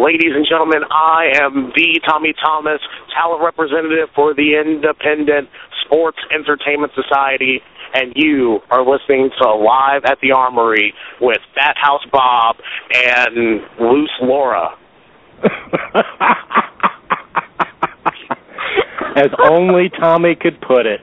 Ladies and gentlemen, I am the Tommy Thomas, talent representative for the Independent Sports Entertainment Society, and you are listening to Live at the Armory with Fat House Bob and Loose Laura. As only Tommy could put it.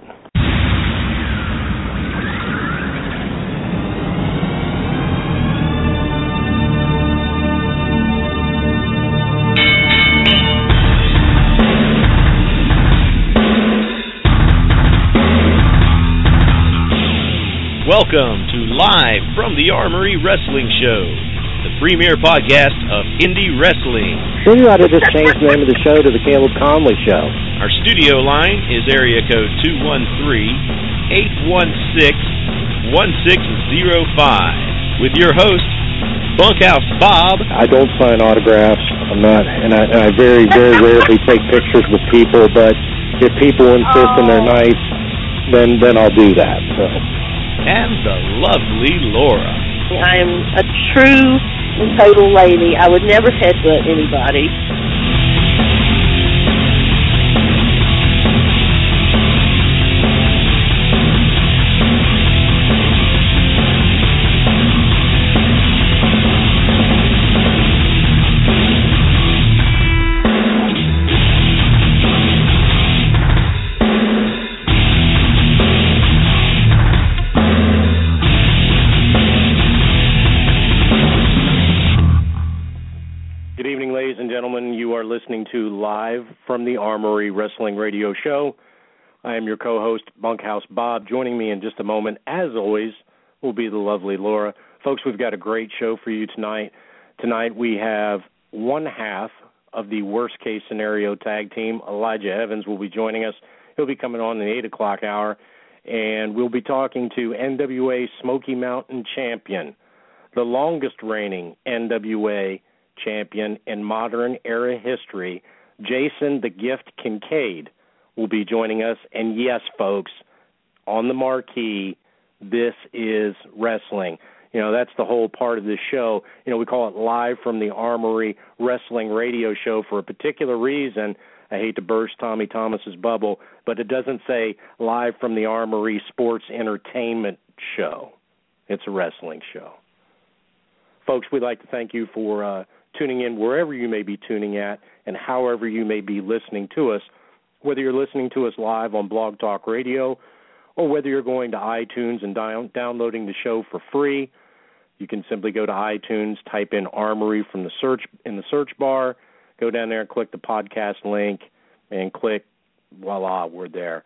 Welcome to Live from the Armory Wrestling Show, the premier podcast of indie wrestling. Maybe you ought to just change the name of the show to the Caleb Conley Show. Our studio line is area code 213-816-1605 with your host, Bunkhouse Bob. I don't sign autographs. I'm not, and I, and I very, very rarely take pictures with people. But if people insist and they're nice, then then I'll do that. So. And the lovely Laura. I'm a true and total lady. I would never headbutt anybody. To Live from the Armory Wrestling Radio Show. I am your co host, Bunkhouse Bob. Joining me in just a moment, as always, will be the lovely Laura. Folks, we've got a great show for you tonight. Tonight we have one half of the worst case scenario tag team. Elijah Evans will be joining us. He'll be coming on in the 8 o'clock hour, and we'll be talking to NWA Smoky Mountain champion, the longest reigning NWA champion in modern era history, Jason the Gift Kincaid, will be joining us. And yes, folks, on the marquee, this is wrestling. You know, that's the whole part of this show. You know, we call it Live from the Armory Wrestling Radio Show for a particular reason. I hate to burst Tommy Thomas's bubble, but it doesn't say Live from the Armory Sports Entertainment Show. It's a wrestling show. Folks, we'd like to thank you for uh, tuning in wherever you may be tuning at and however you may be listening to us, whether you're listening to us live on Blog Talk Radio or whether you're going to iTunes and down, downloading the show for free. You can simply go to iTunes, type in Armory from the search in the search bar, go down there and click the podcast link and click voila, we're there.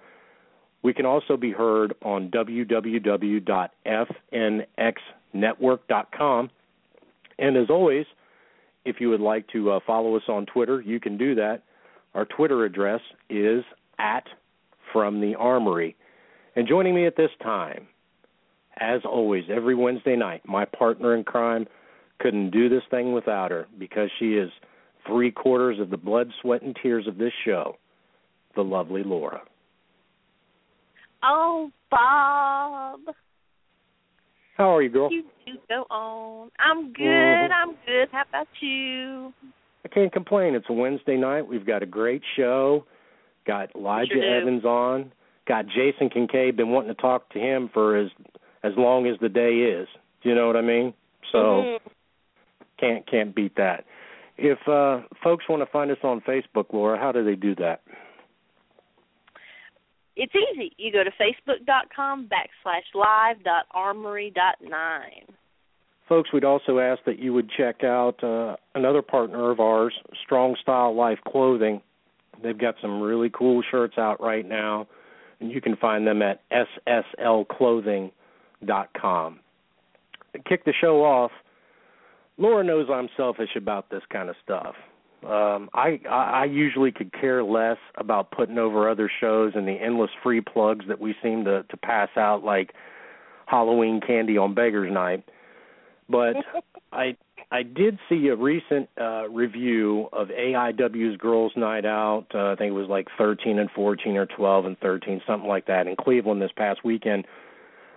We can also be heard on www.fnxnetwork.com. And as always, if you would like to uh, follow us on Twitter, you can do that. Our Twitter address is at From the Armory. And joining me at this time, as always, every Wednesday night, my partner in crime couldn't do this thing without her because she is three quarters of the blood, sweat, and tears of this show, the lovely Laura. Oh, Bob. How are you, girl? You do go on. I'm good. Mhm. I'm good. How about you? I can't complain. It's a Wednesday night. We've got a great show. Got Elijah Sure. Evans on. Got Jason Kincaid. Been wanting to talk to him for as as long as the day is. Do you know what I mean? So Mhm. can't can't beat that. If uh folks want to find us on Facebook, Laura, how do they do that? It's easy. You go to facebook.com backslash live dot armory dot nine. Folks, we'd also ask that you would check out uh, another partner of ours, Strong Style Life Clothing. They've got some really cool shirts out right now, and you can find them at sslclothing.com. To kick the show off, Laura knows I'm selfish about this kind of stuff. Um, I, I usually could care less about putting over other shows and the endless free plugs that we seem to to pass out like Halloween candy on Beggars Night. But I I did see a recent uh, review of AIW's Girls Night Out. Uh, I think it was like 13 and 14 or 12 and 13, something like that, in Cleveland this past weekend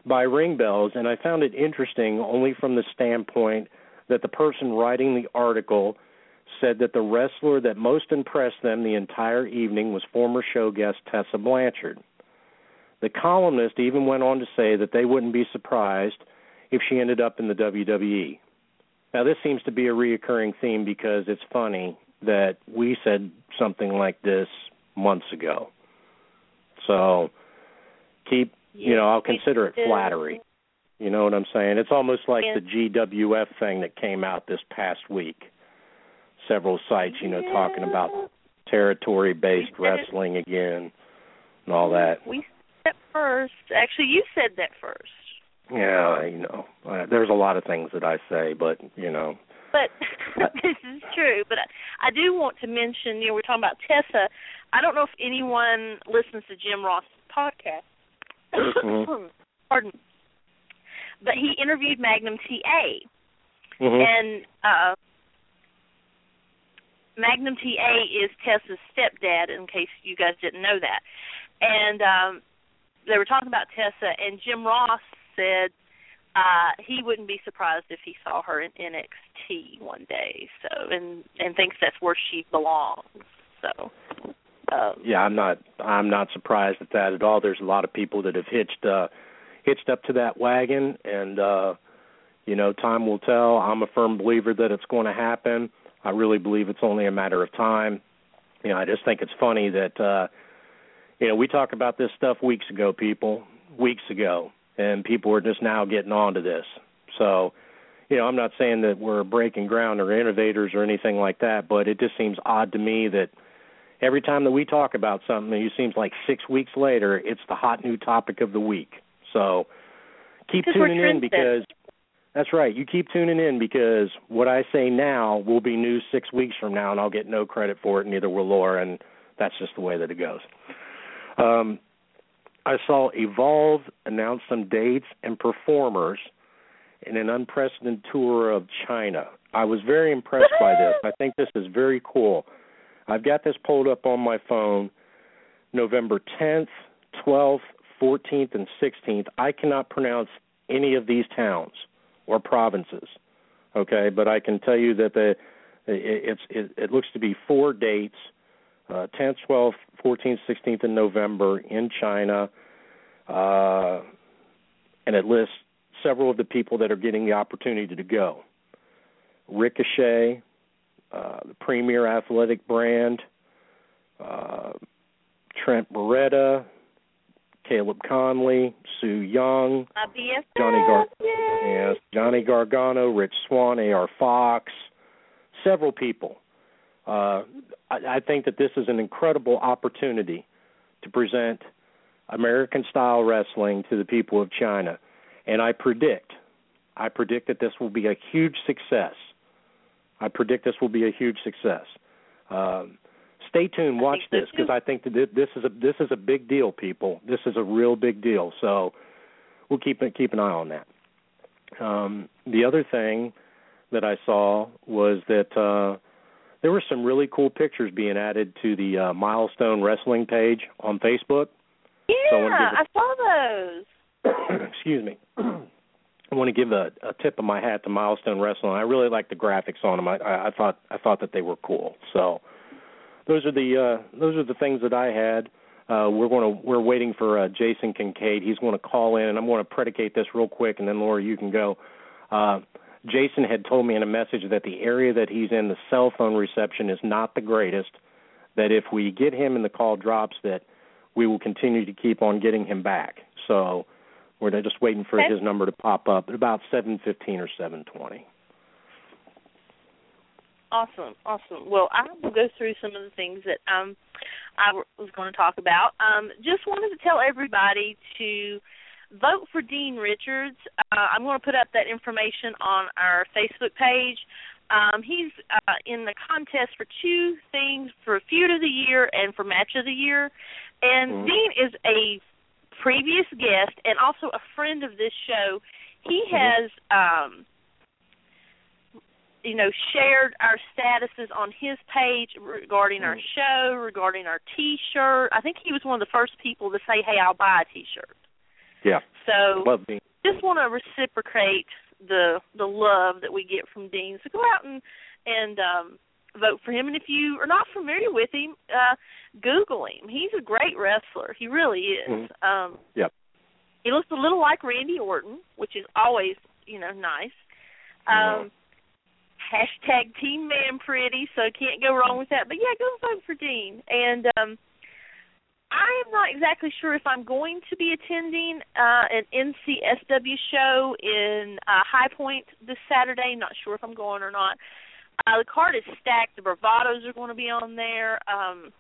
by Ring Bells, and I found it interesting only from the standpoint that the person writing the article said that the wrestler that most impressed them the entire evening was former show guest Tessa Blanchard. The columnist even went on to say that they wouldn't be surprised if she ended up in the WWE. Now, this seems to be a reoccurring theme because it's funny that we said something like this months ago. So, keep, you know, I'll consider it flattery. You know what I'm saying? It's almost like the GWF thing that came out this past week. Several sites, you know, talking about territory-based wrestling again and all that. We said that first. Actually, you said that first. Yeah, you know, uh, there's a lot of things that I say, but you know. But this is true. But I, I do want to mention, you know, we're talking about Tessa. I don't know if anyone listens to Jim Ross' podcast. Mm-hmm. Pardon but he interviewed Magnum TA, mm-hmm. and uh, Magnum TA is Tessa's stepdad. In case you guys didn't know that, and um, they were talking about Tessa, and Jim Ross said uh he wouldn't be surprised if he saw her in NXT one day. So and and thinks that's where she belongs. So um yeah, I'm not I'm not surprised at that at all. There's a lot of people that have hitched uh hitched up to that wagon and uh you know time will tell i'm a firm believer that it's going to happen i really believe it's only a matter of time. You know i just think it's funny that uh you know we talked about this stuff weeks ago people weeks ago and people are just now getting onto this. So you know i'm not saying that we're breaking ground or innovators or anything like that but it just seems odd to me that every time that we talk about something it seems like six weeks later it's the hot new topic of the week. So keep tuning in because that's right. You keep tuning in because what I say now will be news six weeks from now, and I'll get no credit for it. Neither will Laura, and that's just the way that it goes. Um, I saw Evolve announce some dates and performers in an unprecedented tour of China. I was very impressed by this. I think this is very cool. I've got this pulled up on my phone. November 10th, 12th, 14th and 16th. I cannot pronounce any of these towns or provinces. Okay, but I can tell you that the it's it, it looks to be four dates: uh, 10th, 12th, 14th, 16th in November in China, uh, and it lists several of the people that are getting the opportunity to go. Ricochet, uh, the premier athletic brand, uh, Trent Beretta, Caleb Conley, Su Yung, Johnny Gar- yes, Johnny Gargano, Rich Swann, A.R. Fox, several people. Uh, I, I think that this is an incredible opportunity to present American style wrestling to the people of China, and I predict, I predict that this will be a huge success. I predict this will be a huge success. Um, stay tuned. Watch this because I think that this is a this is a big deal, people. This is a real big deal. So we'll keep keep an eye on that. Um, the other thing that I saw was that uh, there were some really cool pictures being added to the uh, Milestone Wrestling page on Facebook. Yeah, so I, I saw those. excuse me. I want to give a, a tip of my hat to Milestone Wrestling. I really like the graphics on them. I, I, I thought I thought that they were cool. So those are the uh, those are the things that I had. Uh, we're going to we're waiting for uh, Jason Kincaid. He's going to call in, and I'm going to predicate this real quick, and then Laura, you can go. Uh, Jason had told me in a message that the area that he's in, the cell phone reception is not the greatest. That if we get him and the call drops, that we will continue to keep on getting him back. So we're just waiting for okay. his number to pop up at about 7:15 or 7:20. Awesome, awesome. Well, I will go through some of the things that um I was going to talk about. Um, just wanted to tell everybody to vote for Dean Richards. Uh, I'm going to put up that information on our Facebook page. Um, he's uh, in the contest for two things for feud of the year and for match of the year. And mm-hmm. Dean is a previous guest and also a friend of this show. He mm-hmm. has um, you know, shared our statuses on his page regarding our mm. show, regarding our T-shirt. I think he was one of the first people to say, "Hey, I'll buy a T-shirt." Yeah. So just want to reciprocate the the love that we get from Dean. So go out and and um, vote for him. And if you are not familiar with him, uh, Google him. He's a great wrestler. He really is. Mm-hmm. Um, yep. He looks a little like Randy Orton, which is always you know nice. Um, hashtag Team Man Pretty, so can't go wrong with that. But yeah, go vote for Dean. And um, I am not exactly sure if I'm going to be attending uh, an NCSW show in uh, High Point this Saturday. Not sure if I'm going or not. Uh, the card is stacked. The Bravados are going to be on there. Um,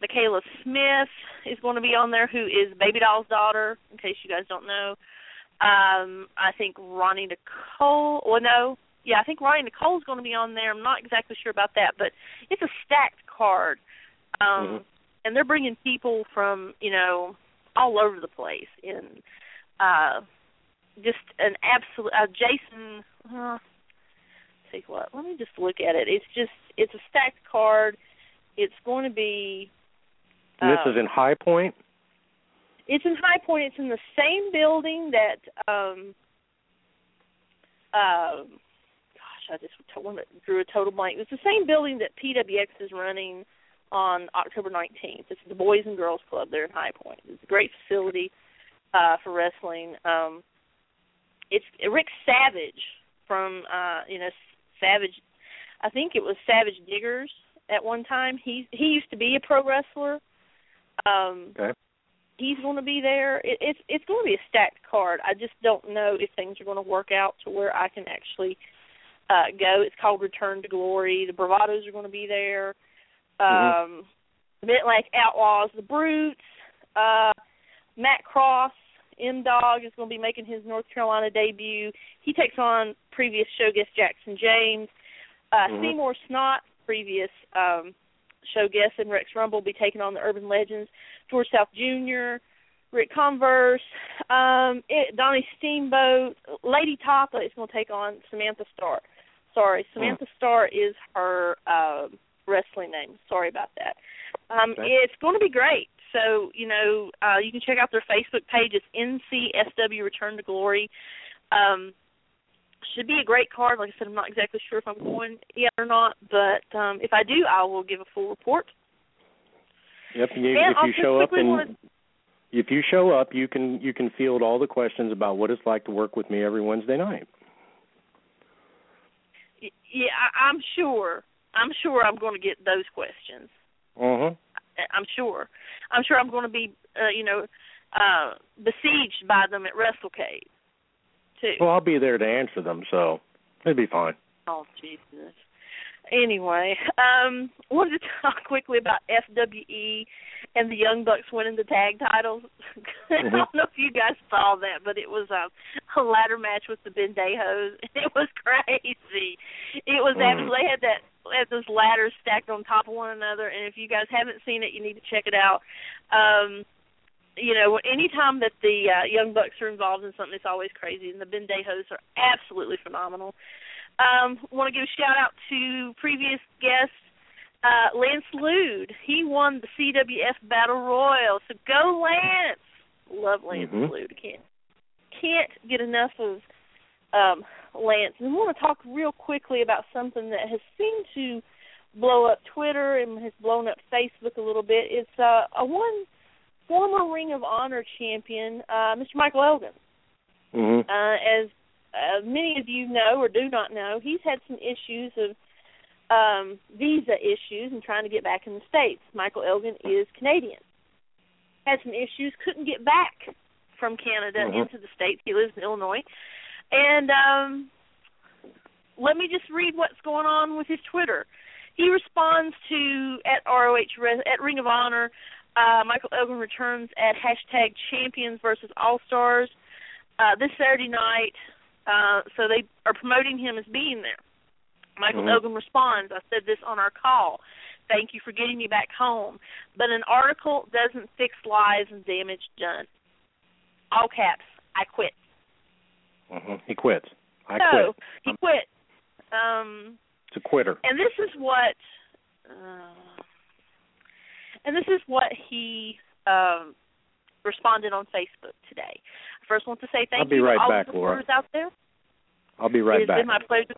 Michaela Smith is going to be on there, who is Baby Doll's daughter, in case you guys don't know. Um, I think Ronnie Nicole. Well, no, yeah, I think Ronnie Nicole's going to be on there. I'm not exactly sure about that, but it's a stacked card. Um, mm-hmm. And they're bringing people from you know all over the place, and uh, just an absolute uh, Jason. Uh, take what? Let me just look at it. It's just it's a stacked card. It's going to be. Uh, this is in High Point. It's in High Point. It's in the same building that. um uh, I just drew a total blank. It's the same building that PWX is running on October 19th. It's the Boys and Girls Club there in High Point. It's a great facility uh, for wrestling. Um, it's Rick Savage from uh, you know Savage. I think it was Savage Diggers at one time. He he used to be a pro wrestler. Um, okay. He's going to be there. It, it's it's going to be a stacked card. I just don't know if things are going to work out to where I can actually uh go. It's called Return to Glory. The Bravados are going to be there. Mm-hmm. Um like Outlaws, the Brutes, uh Matt Cross, M Dog is going to be making his North Carolina debut. He takes on previous show guest Jackson James. Uh mm-hmm. Seymour Snot, previous um show guest, and Rex Rumble will be taking on the Urban Legends. George South Jr., Rick Converse, um, it, Donnie Steamboat, Lady Tapa is going to take on Samantha Starr. Sorry, Samantha mm. Starr is her uh, wrestling name. Sorry about that. Um, okay. It's going to be great. So you know, uh, you can check out their Facebook page. It's NCSW Return to Glory. Um, should be a great card. Like I said, I'm not exactly sure if I'm going yet or not, but um, if I do, I will give a full report. Yep. You, and if you show up and wanted... if you show up, you can you can field all the questions about what it's like to work with me every Wednesday night. Yeah, I, I'm sure. I'm sure I'm going to get those questions. Uh huh. I'm sure. I'm sure I'm going to be, uh, you know, uh besieged by them at WrestleCade too. Well, I'll be there to answer them, so it'll be fine. Oh Jesus. Anyway, um, wanted to talk quickly about FWE and the Young Bucks winning the tag titles. Mm-hmm. I don't know if you guys saw that, but it was um, a ladder match with the Bendejos. It was crazy. It was Mm. absolutely. They had that had those ladders stacked on top of one another, and if you guys haven't seen it, you need to check it out. Um, you know, anytime that the uh, Young Bucks are involved in something, it's always crazy, and the Bendejos are absolutely phenomenal. Um, want to give a shout out to previous guest uh, Lance Lude. He won the CWF Battle Royal. So go Lance! Love Lance Mhm. Lude. Can't can't get enough of um, Lance. And I want to talk real quickly about something that has seemed to blow up Twitter and has blown up Facebook a little bit. It's uh, a one former Ring of Honor champion, uh, Mr. Michael Elgin. Mm-hmm. Uh, as uh, many of you know or do not know, he's had some issues of um, visa issues and trying to get back in the states. Michael Elgin is Canadian. Had some issues, couldn't get back from Canada Mhm. into the states. He lives in Illinois, and um, let me just read what's going on with his Twitter. He responds to at ROH at Ring of Honor. Uh, Michael Elgin returns at hashtag Champions versus All Stars uh, this Saturday night. Uh, so they are promoting him as being there. Michael Mhm. Elgin responds, I said this on our call. Thank you for getting me back home. But an article doesn't fix lies and damage done. All caps. I quit. Mm-hmm. He quits. I so quit. he quit. Um, It's a quitter. and this is what, uh, and this is what he um, responded on Facebook today. First want to say thank I'll be you right to all back, the Laura. supporters out there. I'll be right it has been my pleasure.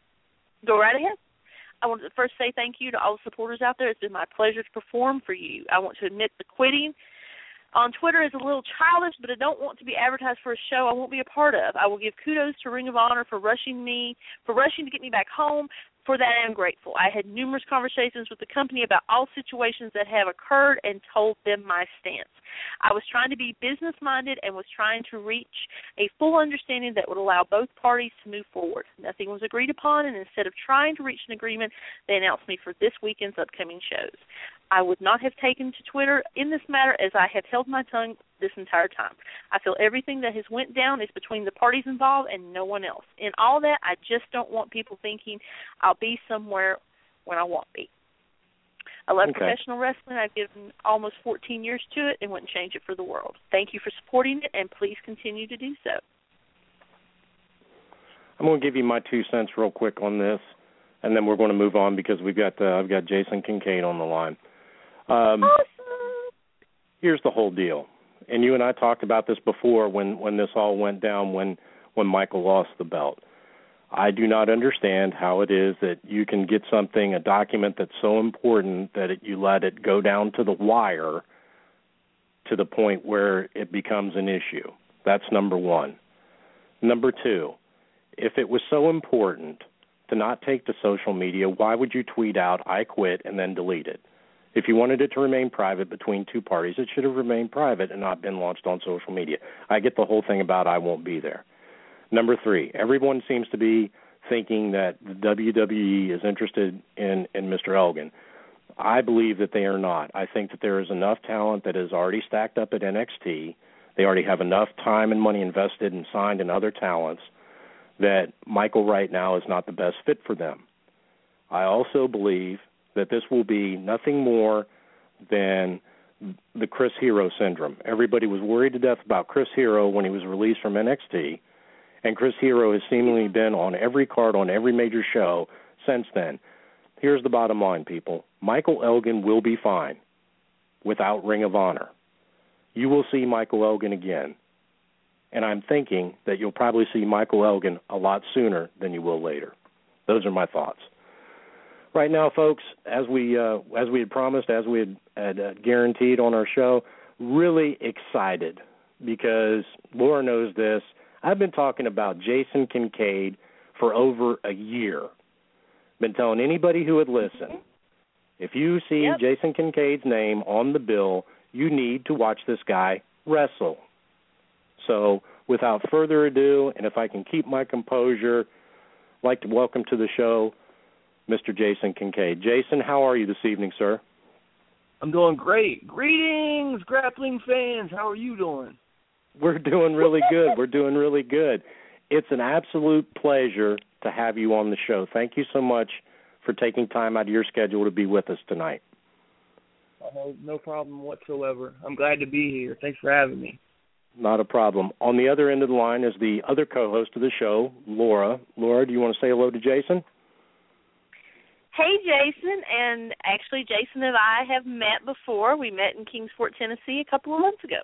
Go right ahead. I want to first say thank you to all the supporters out there. It's been my pleasure to perform for you. I want to admit the quitting on Twitter is a little childish, but I don't want to be advertised for a show I won't be a part of. I will give kudos to Ring of Honor for rushing me, for rushing to get me back home, for that, I am grateful. I had numerous conversations with the company about all situations that have occurred and told them my stance. I was trying to be business minded and was trying to reach a full understanding that would allow both parties to move forward. Nothing was agreed upon, and instead of trying to reach an agreement, they announced me for this weekend's upcoming shows. I would not have taken to Twitter in this matter as I have held my tongue this entire time. I feel everything that has went down is between the parties involved and no one else. In all that, I just don't want people thinking I'll be somewhere when I won't be. I love okay. professional wrestling. I've given almost 14 years to it and wouldn't change it for the world. Thank you for supporting it, and please continue to do so. I'm going to give you my two cents real quick on this, and then we're going to move on because we've got uh, I've got Jason Kincaid on the line. Um, awesome. Here's the whole deal and you and I talked about this before when when this all went down when when Michael lost the belt. I do not understand how it is that you can get something a document that's so important that it, you let it go down to the wire to the point where it becomes an issue. That's number 1. Number 2, if it was so important to not take to social media, why would you tweet out I quit and then delete it? If you wanted it to remain private between two parties, it should have remained private and not been launched on social media. I get the whole thing about I won't be there. Number three, everyone seems to be thinking that the WWE is interested in in Mr. Elgin. I believe that they are not. I think that there is enough talent that is already stacked up at NXT. They already have enough time and money invested and signed in other talents that Michael right now is not the best fit for them. I also believe that this will be nothing more than the Chris Hero syndrome. Everybody was worried to death about Chris Hero when he was released from NXT, and Chris Hero has seemingly been on every card on every major show since then. Here's the bottom line, people Michael Elgin will be fine without Ring of Honor. You will see Michael Elgin again. And I'm thinking that you'll probably see Michael Elgin a lot sooner than you will later. Those are my thoughts right now, folks, as we uh, as we had promised, as we had, had uh, guaranteed on our show, really excited because Laura knows this. I've been talking about Jason Kincaid for over a year. Been telling anybody who would listen. If you see yep. Jason Kincaid's name on the bill, you need to watch this guy wrestle. So, without further ado, and if I can keep my composure, I'd like to welcome to the show Mr. Jason Kincaid. Jason, how are you this evening, sir? I'm doing great. Greetings, grappling fans. How are you doing? We're doing really good. We're doing really good. It's an absolute pleasure to have you on the show. Thank you so much for taking time out of your schedule to be with us tonight. Oh, no problem whatsoever. I'm glad to be here. Thanks for having me. Not a problem. On the other end of the line is the other co-host of the show, Laura. Laura, do you want to say hello to Jason? Hey, Jason. And actually, Jason and I have met before. We met in Kingsport, Tennessee a couple of months ago.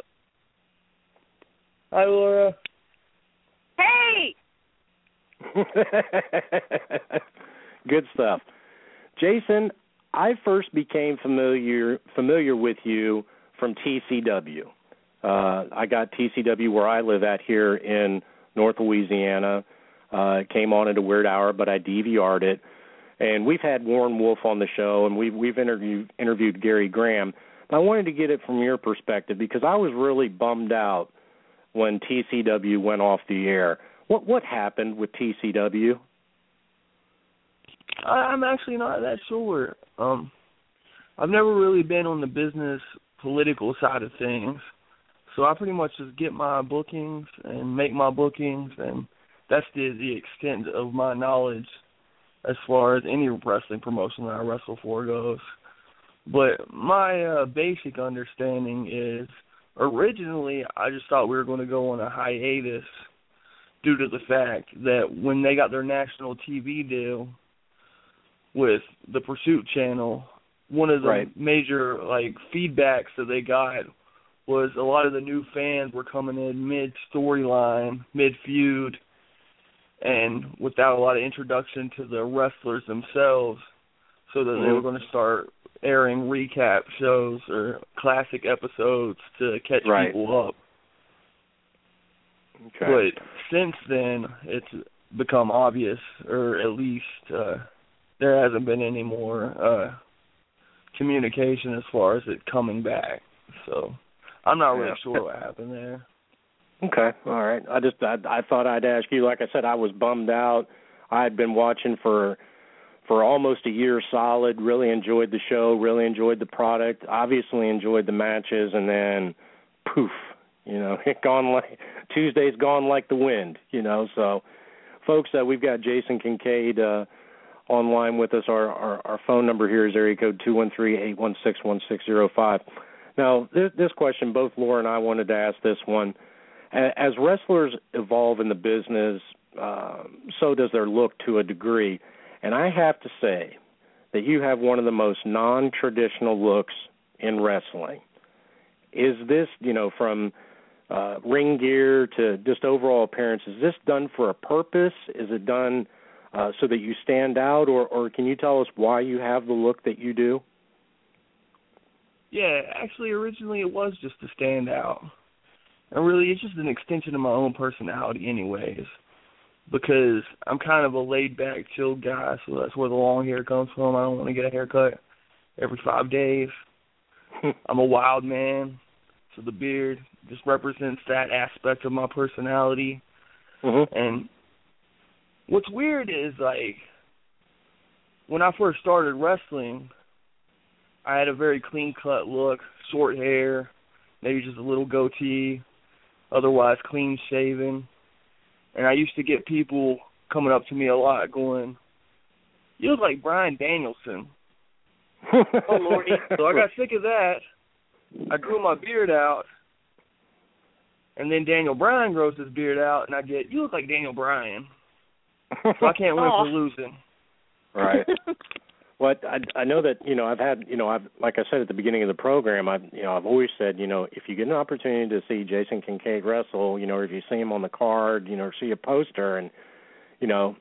Hi, Laura. Hey! Good stuff. Jason, I first became familiar familiar with you from TCW. Uh, I got TCW where I live at here in North Louisiana. Uh, it came on at a weird hour, but I DVR'd it. And we've had Warren Wolf on the show, and we've we've interviewed interviewed Gary Graham. I wanted to get it from your perspective because I was really bummed out when TCW went off the air. What what happened with TCW? I'm actually not that sure. Um, I've never really been on the business political side of things, so I pretty much just get my bookings and make my bookings, and that's the the extent of my knowledge as far as any wrestling promotion that I wrestle for goes. But my uh, basic understanding is originally I just thought we were going to go on a hiatus due to the fact that when they got their national TV deal with the Pursuit channel, one of the right. major like feedbacks that they got was a lot of the new fans were coming in mid storyline, mid feud and without a lot of introduction to the wrestlers themselves. so that Mhm. they were going to start airing recap shows or classic episodes to catch Right. people up. Okay. But since then, it's become obvious, or at least uh, there hasn't been any more uh, communication as far as it coming back. So I'm not really Yeah. sure what happened there. Okay, all right. I just I, I thought I'd ask you. Like I said, I was bummed out. I had been watching for for almost a year solid. Really enjoyed the show. Really enjoyed the product. Obviously enjoyed the matches, and then poof, you know, it gone like Tuesday's gone like the wind. You know, so folks, uh, we've got Jason Kincaid uh, online with us. Our, our our phone number here is area code two one three eight one six one six zero five. Now, this, this question, both Laura and I wanted to ask this one. As wrestlers evolve in the business, uh, so does their look to a degree. And I have to say that you have one of the most non-traditional looks in wrestling. Is this, you know, from uh, ring gear to just overall appearance, is this done for a purpose? Is it done uh, so that you stand out, or, or can you tell us why you have the look that you do? Yeah, actually, originally it was just to stand out. And really, it's just an extension of my own personality, anyways. Because I'm kind of a laid back, chill guy, so that's where the long hair comes from. I don't want to get a haircut every five days. I'm a wild man, so the beard just represents that aspect of my personality. Mm-hmm. And what's weird is like when I first started wrestling, I had a very clean cut look, short hair, maybe just a little goatee, otherwise clean shaven. And I used to get people coming up to me a lot going, You look like Bryan Danielson. oh Lordy. So I got sick of that. I grew my beard out. And then Daniel Bryan grows his beard out and I get, You look like Daniel Bryan. So I can't win Aw. for losing. Right. Well, I I know that you know I've had you know I've like I said at the beginning of the program I've you know I've always said you know if you get an opportunity to see Jason Kincaid wrestle you know or if you see him on the card you know or see a poster and you know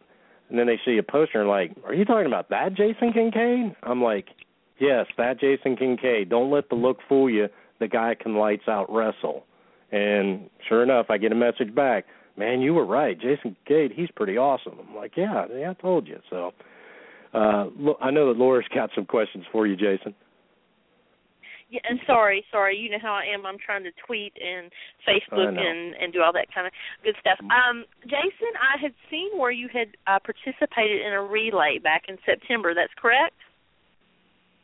and then they see a poster and like are you talking about that Jason Kincaid? I'm like yes that Jason Kincaid. Don't let the look fool you. The guy can lights out wrestle. And sure enough I get a message back man you were right. Jason Kincaid he's pretty awesome. I'm like yeah yeah I told you. So. Uh, I know that Laura's got some questions for you, Jason. Yeah, and sorry, sorry. You know how I am. I'm trying to tweet and Facebook and and do all that kind of good stuff. Um, Jason, I had seen where you had uh, participated in a relay back in September. That's correct.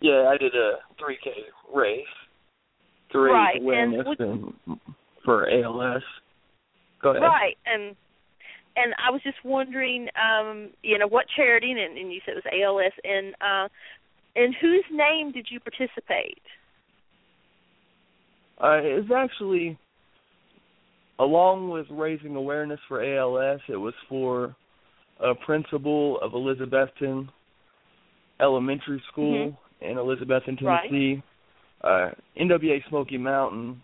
Yeah, I did a 3K race to raise Right, and awareness would- and for ALS. Go ahead. Right, and and I was just wondering, um, you know, what charity? And, and you said it was ALS. And uh, in whose name did you participate? Uh, it's actually, along with raising awareness for ALS, it was for a principal of Elizabethton Elementary School in Elizabethton, Right. Tennessee. Uh, NWA Smoky Mountain,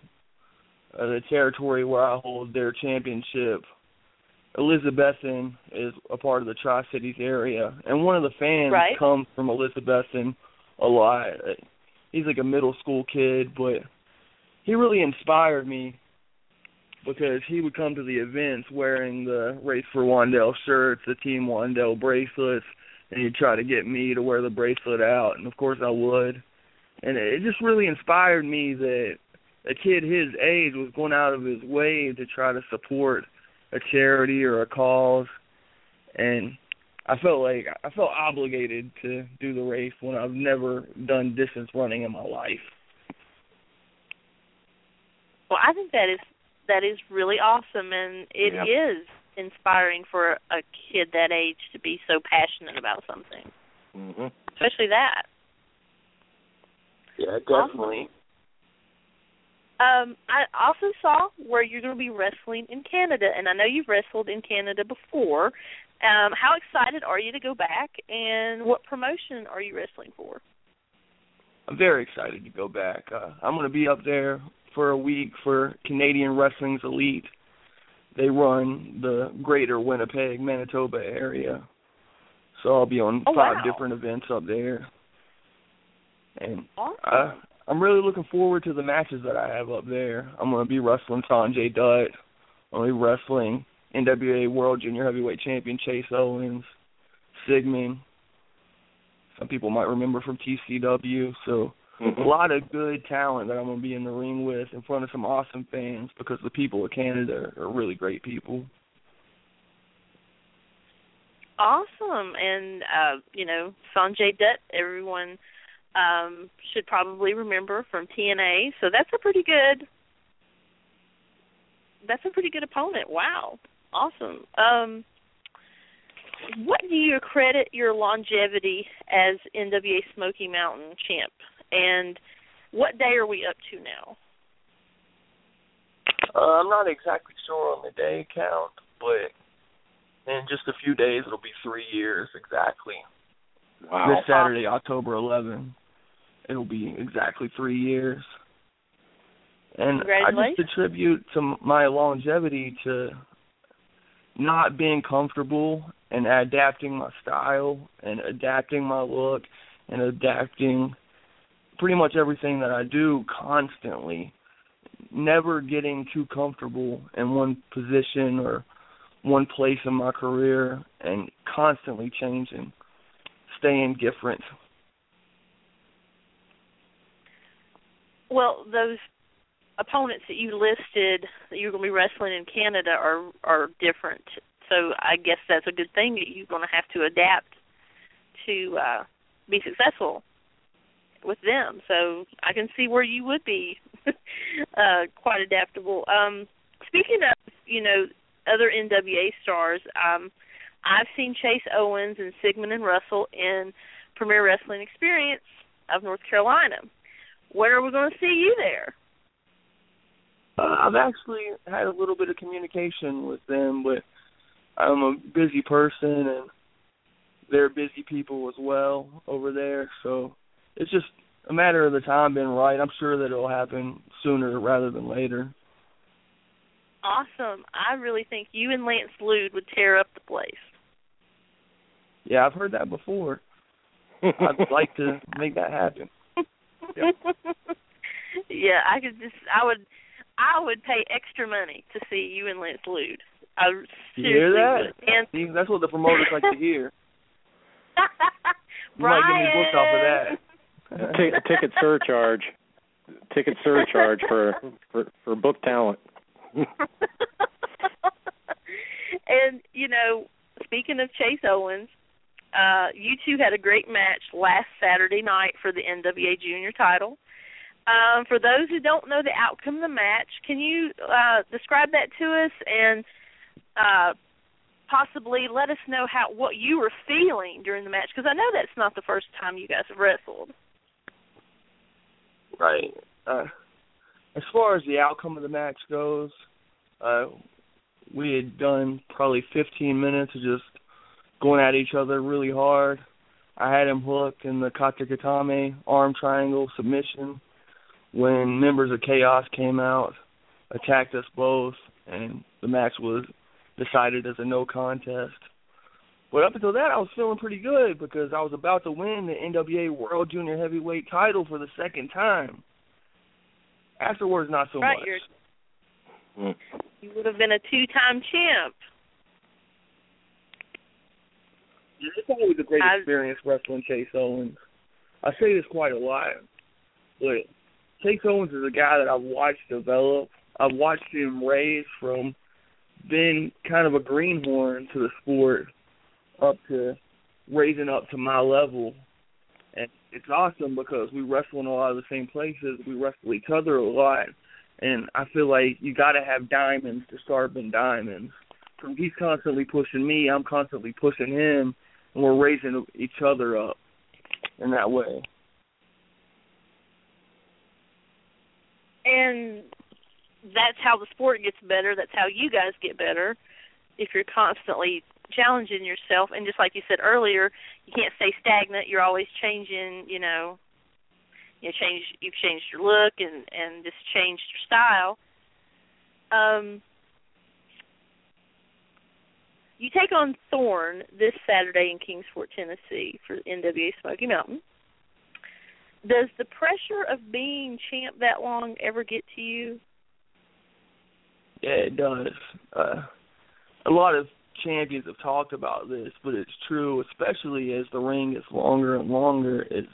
uh, the territory where I hold their championship. Elizabethton is a part of the Tri Cities area, and one of the fans Right. comes from Elizabethton a lot. He's like a middle school kid, but he really inspired me because he would come to the events wearing the Race for Wandell shirts, the Team Wandell bracelets, and he'd try to get me to wear the bracelet out, and of course I would. And it just really inspired me that a kid his age was going out of his way to try to support a charity or a cause, and I felt like I felt obligated to do the race when I've never done distance running in my life. Well, I think that is that is really awesome, and it is Yeah. inspiring for a kid that age to be so passionate about something, Mm-hmm. especially that. Yeah, definitely. Um, I also saw where you're going to be wrestling in Canada, and I know you've wrestled in Canada before. Um, how excited are you to go back, and what promotion are you wrestling for? I'm very excited to go back. Uh, I'm going to be up there for a week for Canadian Wrestling's Elite. They run the greater Winnipeg, Manitoba area. So I'll be on Oh, five wow. different events up there. and awesome. I, I'm really looking forward to the matches that I have up there. I'm going to be wrestling Sonjay Dutt. I'm going to be wrestling NWA World Junior Heavyweight Champion Chase Owens, Sigmon. Some people might remember from TCW. So Mhm. a lot of good talent that I'm going to be in the ring with in front of some awesome fans because the people of Canada are really great people. Awesome. And uh, you know, Sonjay Dutt, everyone um should probably remember from TNA. So that's a pretty good that's a pretty good opponent. Wow. Awesome. Um what do you credit your longevity as NWA Smoky Mountain champ? And what day are we up to now? Uh, I'm not exactly sure on the day count, but in just a few days it'll be three years exactly. Wow. This Saturday, October 11th, it'll be exactly three years. And I just attribute to my longevity to not being comfortable and adapting my style and adapting my look and adapting pretty much everything that I do constantly. Never getting too comfortable in one position or one place in my career and constantly changing, staying different. Well, those opponents that you listed that you're going to be wrestling in Canada are are different. So I guess that's a good thing that you're going to have to adapt to uh be successful with them. So I can see where you would be uh quite adaptable. Um speaking of, you know, other NWA stars, um I've seen Chase Owens and Sigmon and Russell in Premier Wrestling Experience of North Carolina. When are we going to see you there? Uh, I've actually had a little bit of communication with them, but I'm a busy person and they're busy people as well over there. So it's just a matter of the time being right. I'm sure that it'll happen sooner rather than later. Awesome. I really think you and Lance Lude would tear up the place. Yeah, I've heard that before. I'd like to make that happen. Yep. yeah, I could just I would I would pay extra money to see you and Lance Lude. I You seriously hear that? And See, that's what the promoters like to hear. You Brian. might get me booked off of that. T- ticket surcharge. Ticket surcharge for for for book talent. and you know, speaking of Chase Owens, uh, you two had a great match last Saturday night for the NWA Junior title. Um, for those who don't know the outcome of the match, can you uh, describe that to us and uh, possibly let us know how what you were feeling during the match? Because I know that's not the first time you guys have wrestled. Right. Uh, as far as the outcome of the match goes, uh, we had done probably 15 minutes of just going at each other really hard. I had him hooked in the Katakatame arm triangle submission when members of Chaos came out, attacked us both, and the match was decided as a no contest. But up until that, I was feeling pretty good because I was about to win the NWA World Junior Heavyweight title for the second time. Afterwards, not so right, much. you're, Mm. you would have been a two-time champ. It's always a great I- experience wrestling Chase Owens. I say this quite a lot, but Chase Owens is a guy that I've watched develop. I've watched him raise from being kind of a greenhorn to the sport up to raising up to my level. And it's awesome because we wrestle in a lot of the same places. We wrestle each other a lot. And I feel like you got to have diamonds to sharpen diamonds. So he's constantly pushing me, I'm constantly pushing him, and we're raising each other up in that way. and that's how the sport gets better. That's how you guys get better. If you're constantly challenging yourself and just like you said earlier you can't stay stagnant. You're always changing you know you change you've changed your look and and just changed your style. Um you take on Thorn this Saturday in Kingsport, Tennessee for NWA Smoky Mountain. does the pressure of being champ that long ever get to you? Yeah, it does. Uh, a lot of champions have talked about this, but it's true, especially as the ring gets longer and longer. It's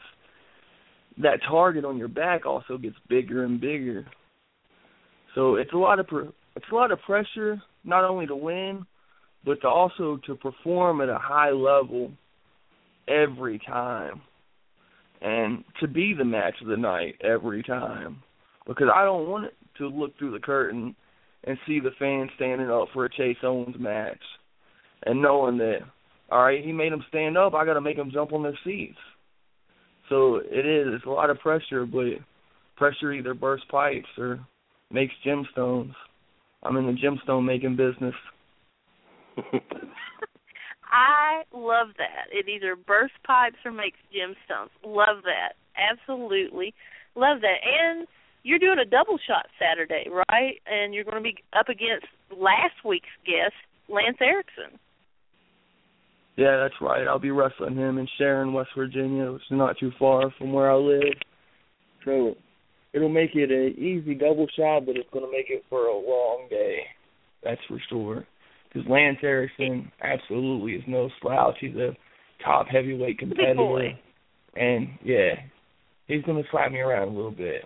that target on your back also gets bigger and bigger. So it's a lot of it's a lot of pressure, not only to win, but to also to perform at a high level every time, and to be the match of the night every time. Because I don't want to look through the curtain and see the fans standing up for a Chase Owens match, and knowing that all right, he made them stand up, I got to make them jump on their seats. So it is. It's a lot of pressure, but pressure either bursts pipes or makes gemstones. I'm in the gemstone making business. I love that. It either bursts pipes or makes gemstones. Love that. Absolutely. Love that. And you're doing a double shot Saturday, right? And you're going to be up against last week's guest, Lance Erickson. Yeah, that's right. I'll be wrestling him in Sharon, West Virginia, which is not too far from where I live. So it'll make it an easy double shot, but it's going to make it for a long day. That's for sure. Because Lance Erickson absolutely is no slouch. He's a top heavyweight competitor. And yeah, he's gonna slap me around a little bit.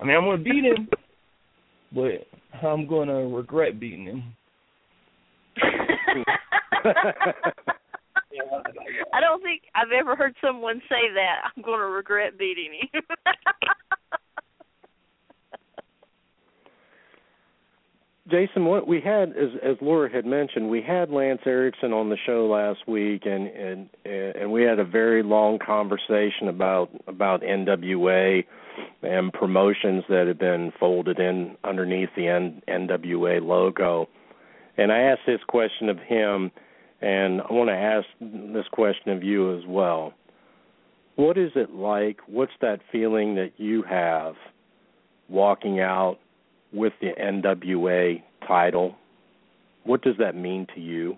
I mean I'm gonna beat him, but I'm gonna regret beating him. I don't think I've ever heard someone say that. I'm going to regret beating him. Jason, what we had, as as Laura had mentioned, we had Lance Erickson on the show last week, and and and we had a very long conversation about about NWA and promotions that had been folded in underneath the N, NWA logo. And I asked this question of him, and I want to ask this question of you as well. What is it like? What's that feeling that you have walking out with the NWA title. What does that mean to you?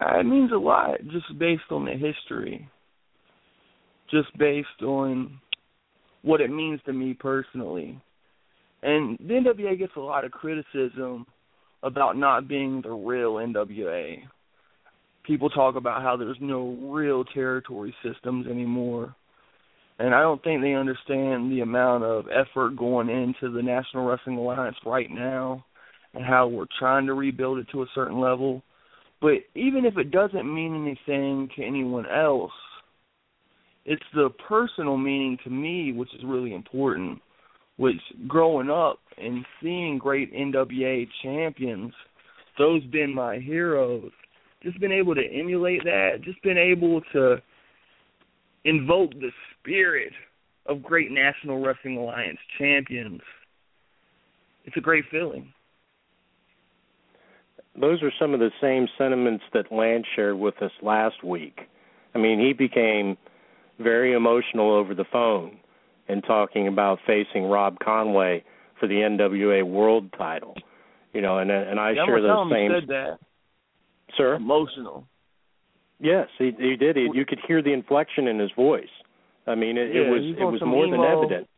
Uh, it means a lot, just based on the history, just based on what it means to me personally. And the NWA gets a lot of criticism about not being the real NWA. People talk about how there's no real territory systems anymore and I don't think they understand the amount of effort going into the National Wrestling Alliance right now and how we're trying to rebuild it to a certain level. But even if it doesn't mean anything to anyone else, it's the personal meaning to me which is really important. Which growing up and seeing great NWA champions, those been my heroes. Just been able to emulate that, just been able to invoke the spirit of great National Wrestling Alliance champions. It's a great feeling. Those are some of the same sentiments that Lance shared with us last week. I mean, he became very emotional over the phone and talking about facing Rob Conway for the NWA World Title. You know, and and I yeah, share those same. Said that. Sir, emotional. Yes, he he did. He, you could hear the inflection in his voice. I mean, it, yeah, it was it was more emo, than evident.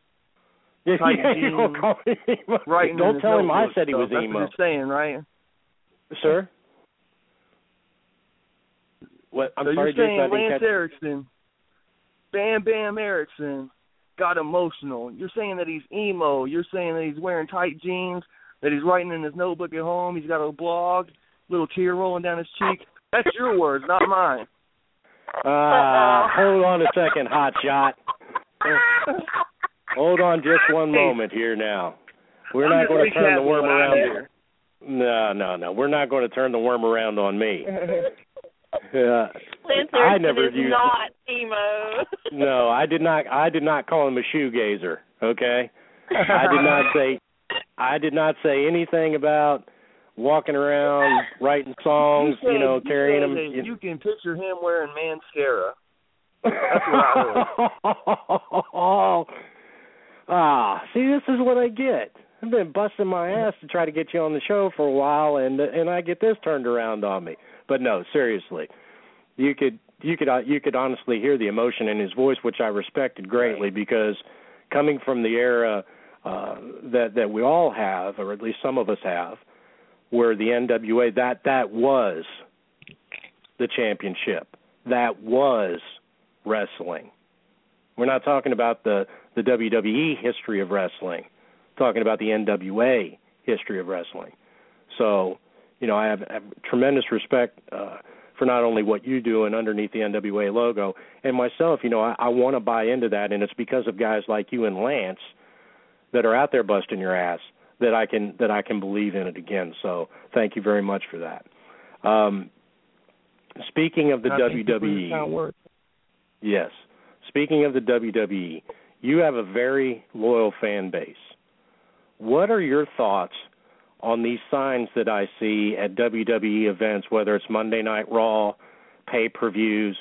Yeah, yeah, call me emo. Right Don't tell him I said he was That's emo. What you're saying, right? Sir. What? I'm so sorry, you're saying Jason, Lance catch... Erickson, Bam Bam Erickson, got emotional. You're saying that he's emo. You're saying that he's wearing tight jeans. That he's writing in his notebook at home. He's got a blog, little tear rolling down his cheek. That's your words, not mine. Uh, hold on a second, hot shot. hold on just one moment here now. We're I'm not going to turn the worm around. Here. No, no, no. We're not going to turn the worm around on me. Uh, I never is used not emo. no, I did not. I did not call him a shoegazer. Okay, I did not say. I did not say anything about walking around writing songs. You, said, you know, you carrying them. that You can picture him wearing mascara. That's what I ah, see, this is what I get. I've been busting my ass to try to get you on the show for a while, and and I get this turned around on me. But no, seriously, you could you could uh, you could honestly hear the emotion in his voice, which I respected greatly right. because coming from the era uh, that that we all have, or at least some of us have, where the NWA that that was the championship, that was wrestling. We're not talking about the the WWE history of wrestling, talking about the NWA history of wrestling. So, you know, I have, have tremendous respect uh, for not only what you do and underneath the NWA logo, and myself. You know, I, I want to buy into that, and it's because of guys like you and Lance that are out there busting your ass that I can that I can believe in it again. So, thank you very much for that. Um, speaking of the I WWE, yes. Speaking of the WWE, you have a very loyal fan base. What are your thoughts on these signs that I see at WWE events, whether it's Monday Night Raw, pay per views,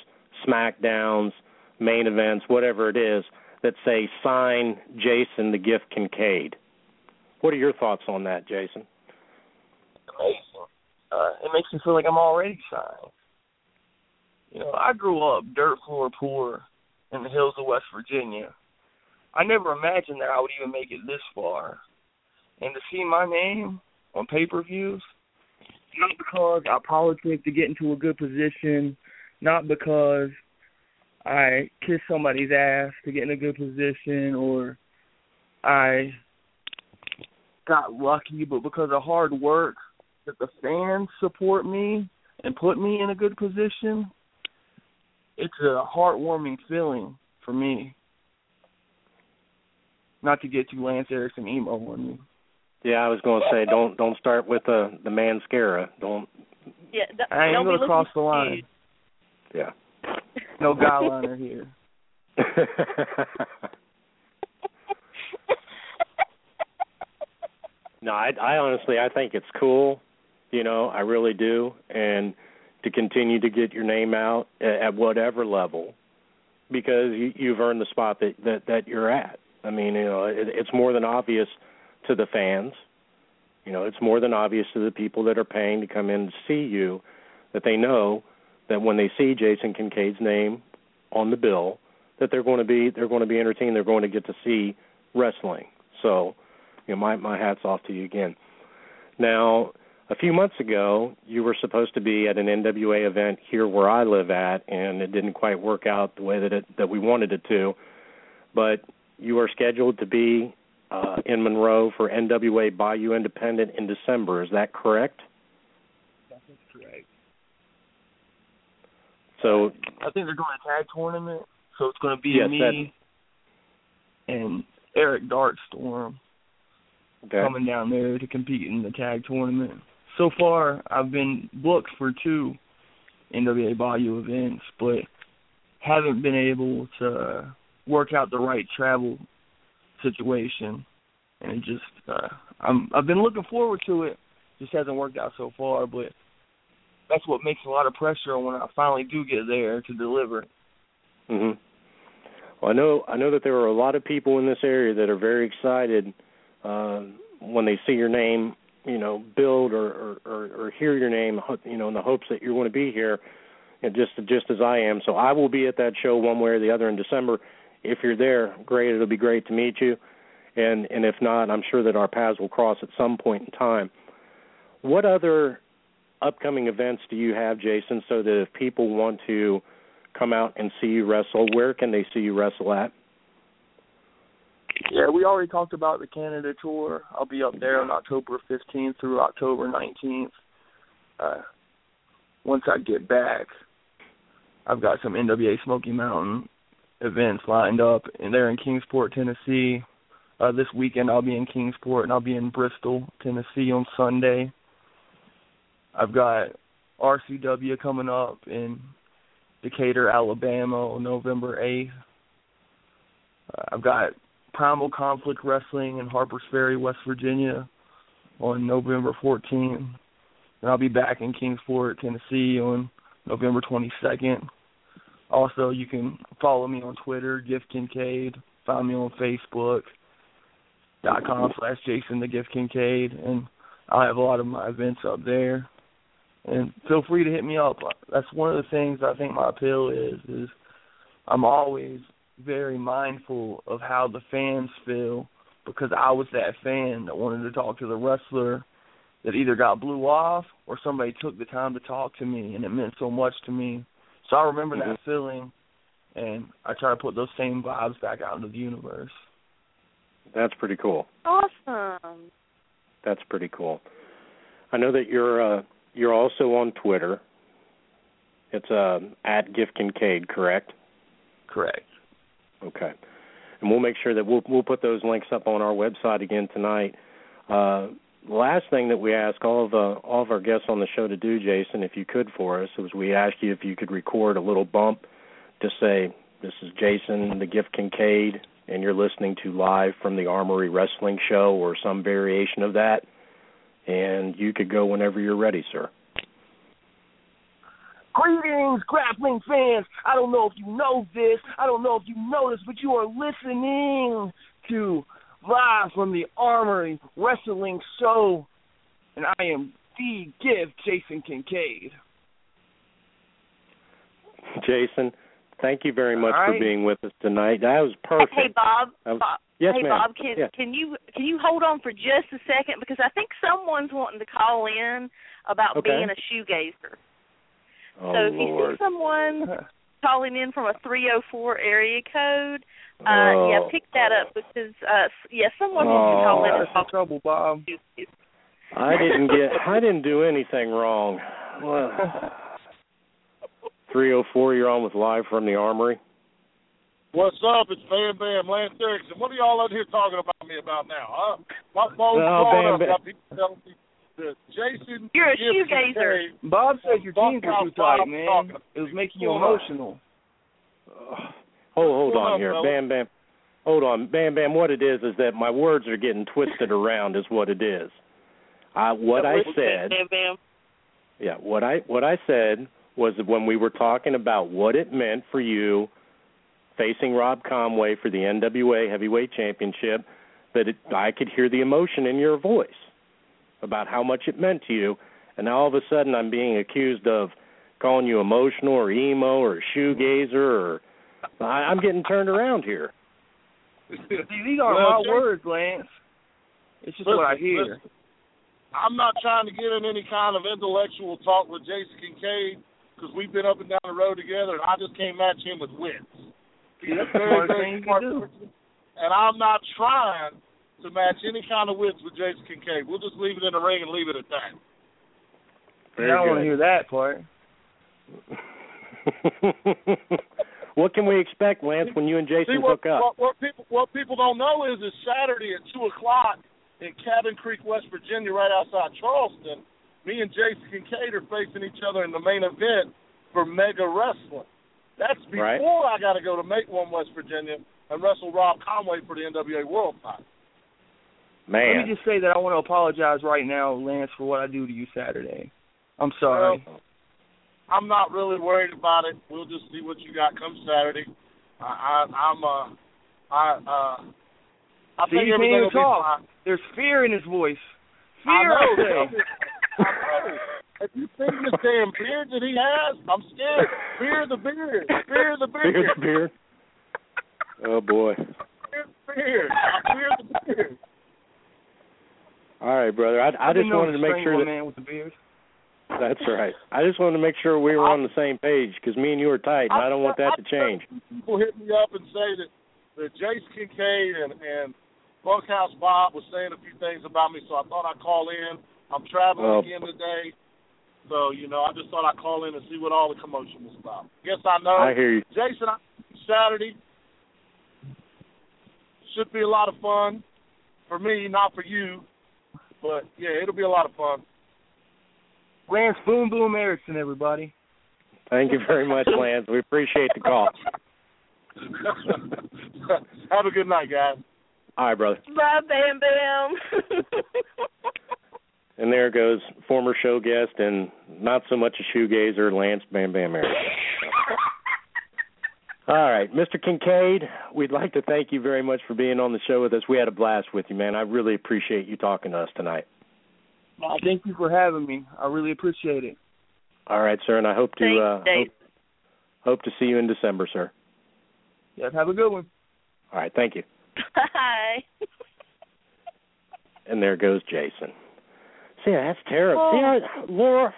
SmackDowns, main events, whatever it is, that say sign Jason the Gift Kincaid? What are your thoughts on that, Jason? Amazing. Uh, it makes me feel like I'm already signed. You know, I grew up dirt floor poor in the hills of West Virginia. I never imagined that I would even make it this far. And to see my name on pay per views, not because I politic to get into a good position, not because I kiss somebody's ass to get in a good position or I got lucky, but because of hard work that the fans support me and put me in a good position, it's a heartwarming feeling for me. Not to get too Lance Erickson emo on me. Yeah, I was going to say don't don't start with the the mascara. Don't. Yeah, th- I ain't don't gonna be cross the line. Yeah. No guy liner here. no, I, I honestly I think it's cool. You know, I really do, and to continue to get your name out at, at whatever level, because you, you've earned the spot that that that you're at. I mean, you know, it, it's more than obvious to the fans. You know, it's more than obvious to the people that are paying to come in to see you that they know that when they see Jason Kincaid's name on the bill, that they're going to be they're going to be entertained. They're going to get to see wrestling. So, you know, my my hats off to you again. Now, a few months ago, you were supposed to be at an NWA event here where I live at, and it didn't quite work out the way that it that we wanted it to. But you are scheduled to be uh, in Monroe for NWA Bayou Independent in December. Is that correct? That's correct. So I think they're doing a tag tournament, so it's going to be Yes, me and Eric Darkstorm okay. coming down there to compete in the tag tournament. So far, I've been booked for two NWA Bayou events, but haven't been able to work out the right travel situation, and it just uh, I'm I've been looking forward to it. Just hasn't worked out so far, but that's what makes a lot of pressure when I finally do get there to deliver. Mhm. Well, I know I know that there are a lot of people in this area that are very excited uh, when they see your name, you know, build or, or, or, or hear your name, you know, in the hopes that you're going to be here, and just just as I am. So I will be at that show one way or the other in December. If you're there, great. It'll be great to meet you, and and if not, I'm sure that our paths will cross at some point in time. What other upcoming events do you have, Jason, so that if people want to come out and see you wrestle, where can they see you wrestle at? Yeah, we already talked about the Canada tour. I'll be up there on October 15th through October 19th. Uh, once I get back, I've got some NWA Smoky Mountain events lined up, and they're in Kingsport, Tennessee. Uh, this weekend I'll be in Kingsport, and I'll be in Bristol, Tennessee on Sunday. I've got RCW coming up in Decatur, Alabama on November 8th. Uh, I've got Primal Conflict Wrestling in Harpers Ferry, West Virginia on November 14th. And I'll be back in Kingsport, Tennessee on November 22nd. Also, you can follow me on Twitter, Gift Kincaid. Find me on Facebook dot com slash Jason the Gift Kincaid, and I'll have a lot of my events up there. And feel free to hit me up. That's one of the things I think my appeal is is I'm always very mindful of how the fans feel because I was that fan that wanted to talk to the wrestler that either got blew off or somebody took the time to talk to me and it meant so much to me. So I remember mm-hmm. that feeling and I try to put those same vibes back out into the universe. That's pretty cool. Awesome. That's pretty cool. I know that you're uh you're also on Twitter. It's uh at Gift Kincaid, correct? Correct. Okay. And we'll make sure that we'll we'll put those links up on our website again tonight. Uh last thing that we ask all of uh, all of our guests on the show to do, Jason, if you could for us, was we ask you if you could record a little bump to say, "This is Jason, the Gift Kincaid, and you're listening to live from the Armory Wrestling Show," or some variation of that. And you could go whenever you're ready, sir. Greetings, grappling fans. I don't know if you know this. I don't know if you know this, but you are listening to live from the Armory Wrestling Show, and I am the gift, Jason Kincaid. Jason, thank you very much right. for being with us tonight. That was perfect. Hey, Bob. Was, Bob yes, hey, ma'am. Bob, can yeah. can you can you hold on for just a second because I think someone's wanting to call in about okay. being a shoegazer. Oh, so if you see someone calling in from a 304 area code, uh, oh. yeah, pick that up because uh, yeah, someone oh. wants to call in and talk trouble, Bob. I didn't get. I didn't do anything wrong. Well, 304, you're on with live from the Armory. What's up? It's Bam Bam Lance Erickson. What are y'all out here talking about me about now? Huh? My phone's no, blowing Bam, up. Bam. Got people telling me that Jason. You're a Gibson shoegazer. Bob says your jeans are too tight, man. It was making you Hold emotional. Uh, hold hold Hold on on, here, fella. Bam Bam. Hold on, Bam Bam. What it is is that my words are getting twisted around. Is what it is. I what I said. Bam, bam. Yeah, what I what I said was that when we were talking about what it meant for you facing Rob Conway for the NWA Heavyweight Championship, that it, I could hear the emotion in your voice about how much it meant to you, and now all of a sudden I'm being accused of calling you emotional or emo or shoegazer or I, I'm getting turned around here. See, these aren't Well, my words, Lance. It's just what I hear. listen. I'm not trying to get in any kind of intellectual talk with Jason Kincaid because we've been up and down the road together, and I just can't match him with wits. He's a very, very smart person, and I'm not trying to match any kind of wits with Jason Kincaid. We'll just leave it in the ring and leave it at that. Very I don't want to hear that part. what can we expect, Lance, when you and Jason See what, hook up? what what people what people don't know is it's Saturday at two o'clock in Cabin Creek, West Virginia, right outside Charleston. Me and Jason Kincaid are facing each other in the main event for Mega Wrestling. That's before Right. I got to go to Make One, West Virginia, and wrestle Rob Conway for the NWA World Title. Let me just say that I want to apologize right now, Lance, for what I do to you Saturday. I'm sorry. Well, I'm not really worried about it. We'll just see what you got come Saturday. I, I I'm uh I uh I See, think you can't everything even will be fine. There's fear in his voice. Fear, know. I say. I know. If you think this damn beard that he has, I'm scared. Fear the beard. Fear the beard. Beard, beard. Oh boy. Fear the beard. I fear the beard. All right, brother. I, I I've just wanted to to make sure that man with the beard. that's right. I just wanted to make sure we were on the same page because me and you are tight, and I don't want that to change. People hit me up and say that that Jason Kincaid and and Bunkhouse Bob was saying a few things about me, so I thought I'd call in. I'm traveling Oh. again today, so you know I just thought I'd call in and see what all the commotion was about. Guess I know. I hear you. Jason, I Saturday should be a lot of fun for me, not for you, but yeah, it'll be a lot of fun. Lance Boom Boom Erickson, everybody. Thank you very much, Lance. We appreciate the call. Have a good night, guys. All right, brother. Bye, Bam Bam. And there goes former show guest and not so much a shoegazer, Lance Bam Bam Erickson. All right, Mr. Kincaid, we'd like to thank you very much for being on the show with us. We had a blast with you, man. I really appreciate you talking to us tonight. Thank you for having me. I really appreciate it. All right, sir, and I hope to Thanks, uh, hope, hope to see you in December, sir. Yeah, have a good one. All right, thank you. Bye. And there goes Jason. See, that's terrible. Oh. See, I, Laura,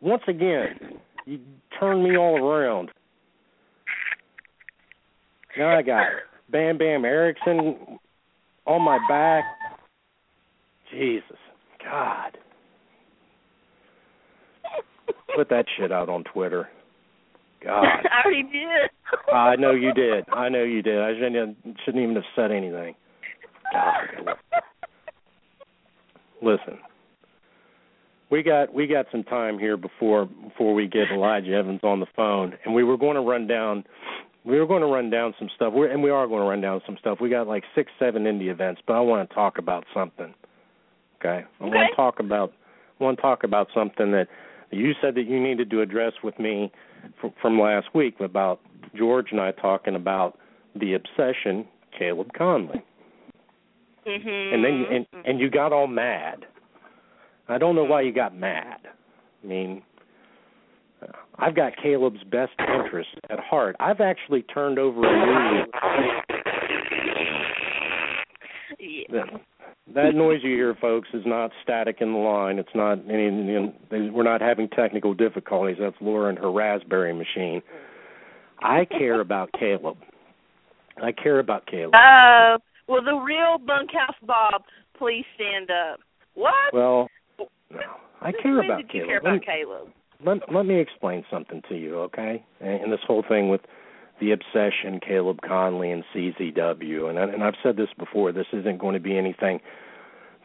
once again, you turned me all around. Now I got Bam Bam Erickson on my back. Jesus, God. Put that shit out on Twitter. God. I already did. I know you did. I know you did. I shouldn't shouldn't even have said anything. God. Listen. We got we got some time here before before we get Elijah Evans on the phone, and we were going to run down we were going to run down some stuff. We're, and we are going to run down some stuff. We got like six, seven indie events, but I want to talk about something. Okay, I want to talk about I want to talk about something that you said that you needed to address with me from, from last week about George and I talking about the obsession Caleb Conley, Mm-hmm. and then you, and and you got all mad. I don't know why you got mad. I mean, I've got Caleb's best interest at heart. I've actually turned over a new Yeah. that, noise you hear, folks, is not static in the line. It's not any. We're not having technical difficulties. That's Laura and her Raspberry machine. I care about Caleb. I care about Caleb. Uh, well, the real bunkhouse Bob please stand up? What? Well, I care about did you care about Caleb? Let let me explain something to you, okay? And, and this whole thing with the obsession, Caleb Conley and CZW, and I- and I've said this before. This isn't going to be anything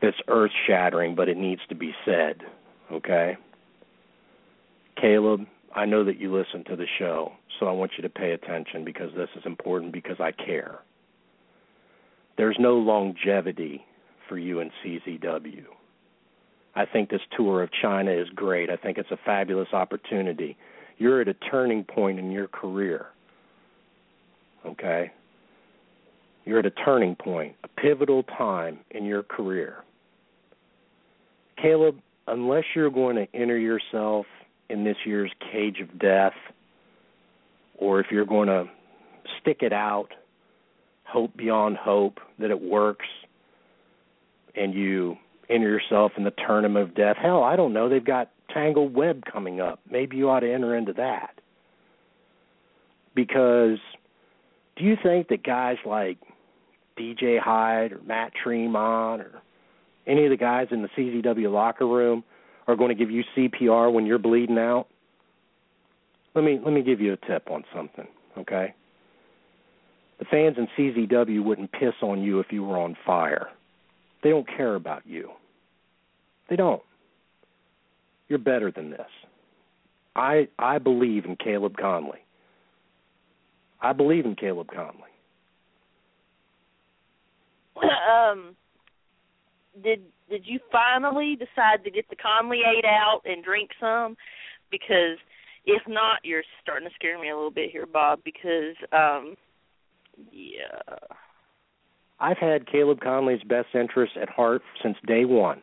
that's earth shattering, but it needs to be said, okay? Caleb, I know that you listen to the show, so I want you to pay attention because this is important because I care. There's no longevity for you in CZW. I think this tour of China is great. I think it's a fabulous opportunity. You're at a turning point in your career. Okay? You're at a turning point, a pivotal time in your career. Caleb, unless you're going to enter yourself in this year's cage of death, or if you're going to stick it out, hope beyond hope that it works, and you enter yourself in the tournament of death. Hell, I don't know. They've got Tangled Web coming up. Maybe you ought to enter into that. Because do you think that guys like DJ Hyde or Matt Tremont or any of the guys in the CZW locker room are going to give you CPR when you're bleeding out? Let me let me give you a tip on something, okay? The fans in CZW wouldn't piss on you if you were on fire. They don't care about you. They don't. You're better than this. I I believe in Caleb Conley. I believe in Caleb Conley. um, did did you finally decide to get the Conley eight out and drink some? Because if not, you're starting to scare me a little bit here, Bob. Because um, yeah, I've had Caleb Conley's best interest at heart since day one,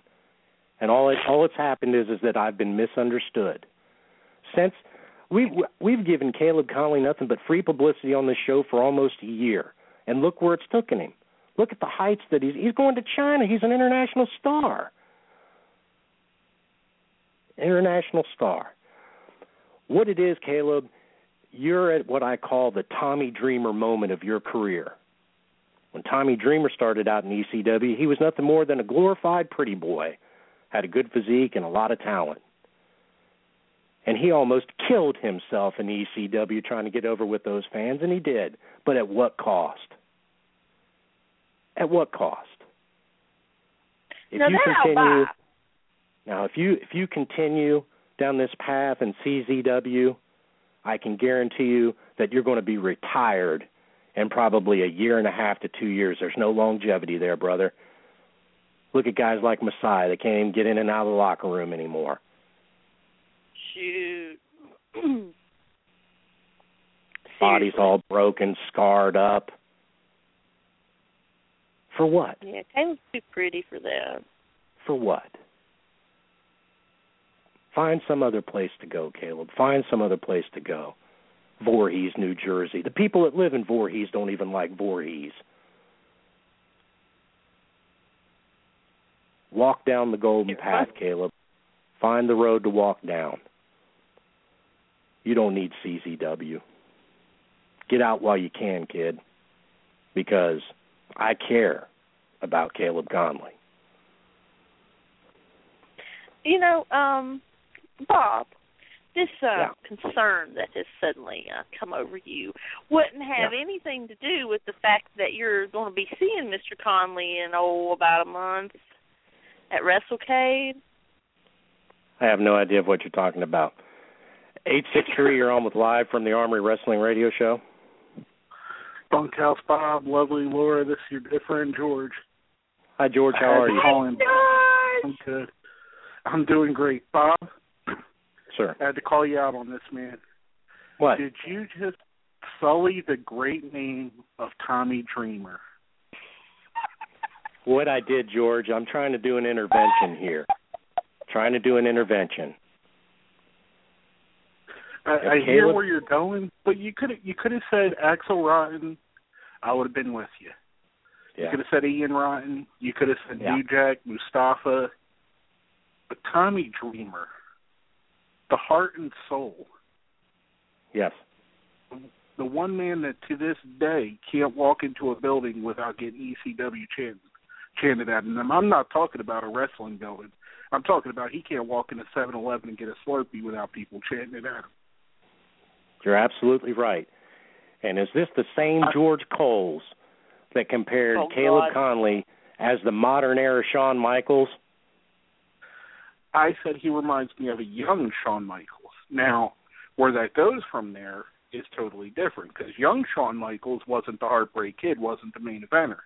and all it all that's happened is is that I've been misunderstood. Since we we've given Caleb Conley nothing but free publicity on this show for almost a year, and look where it's taken him. Look at the heights that he's he's going to China. He's an international star. International star. What it is, Caleb, you're at what I call the Tommy Dreamer moment of your career. When Tommy Dreamer started out in ECW, he was nothing more than a glorified pretty boy, had a good physique and a lot of talent. And he almost killed himself in ECW trying to get over with those fans, and he did. But at what cost? At what cost? If now you continue now, if you if you continue down this path in CZW, I can guarantee you that you're going to be retired in probably a year and a half to two years. There's no longevity there, brother. Look at guys like Messiah; they can't even get in and out of the locker room anymore. Shoot. Seriously. all broken, scarred up. For what? Yeah, Caleb's too pretty for that. For what? Find some other place to go, Caleb. Find some other place to go. Voorhees, New Jersey. The people that live in Voorhees don't even like Voorhees. Walk down the golden path, Caleb. Find the road to walk down. You don't need CZW. Get out while you can, kid, because I care about Caleb Conley. You know, um, Bob, this uh, Yeah. concern that has suddenly uh, come over you wouldn't have Yeah. anything to do with the fact that you're going to be seeing Mr. Conley in oh about a month at WrestleCade. I have no idea of what you're talking about. Eight six three, you're on with live from the Armory Wrestling Radio Show. Bunkhouse Bob, lovely Laura, this is your good friend George. Hi George, how are you, Calling. I'm good. I'm doing great. Bob, sir? I had to call you out on this, man. What? Did you just sully the great name of Tommy Dreamer? What I did, George? I'm trying to do an intervention here. Trying to do an intervention. I, I Yeah, hear where you're going, but you could you could have said Axel Rotten. I would have been with you. You could have said Ian Rotten. You could have said Yeah. New Jack, Mustafa. But Tommy Dreamer, the heart and soul, Yes. the one man that to this day can't walk into a building without getting ECW chanted, chanted at him. I'm not talking about a wrestling building. I'm talking about he can't walk into 7-Eleven and get a Slurpee without people chanting it at him. You're absolutely right. And is this the same I- George Coles that compared Oh, Caleb God. Conley as the modern era Shawn Michaels? I said he reminds me of a young Shawn Michaels. Now, where that goes from there is totally different because young Shawn Michaels wasn't the Heartbreak Kid, wasn't the main eventer.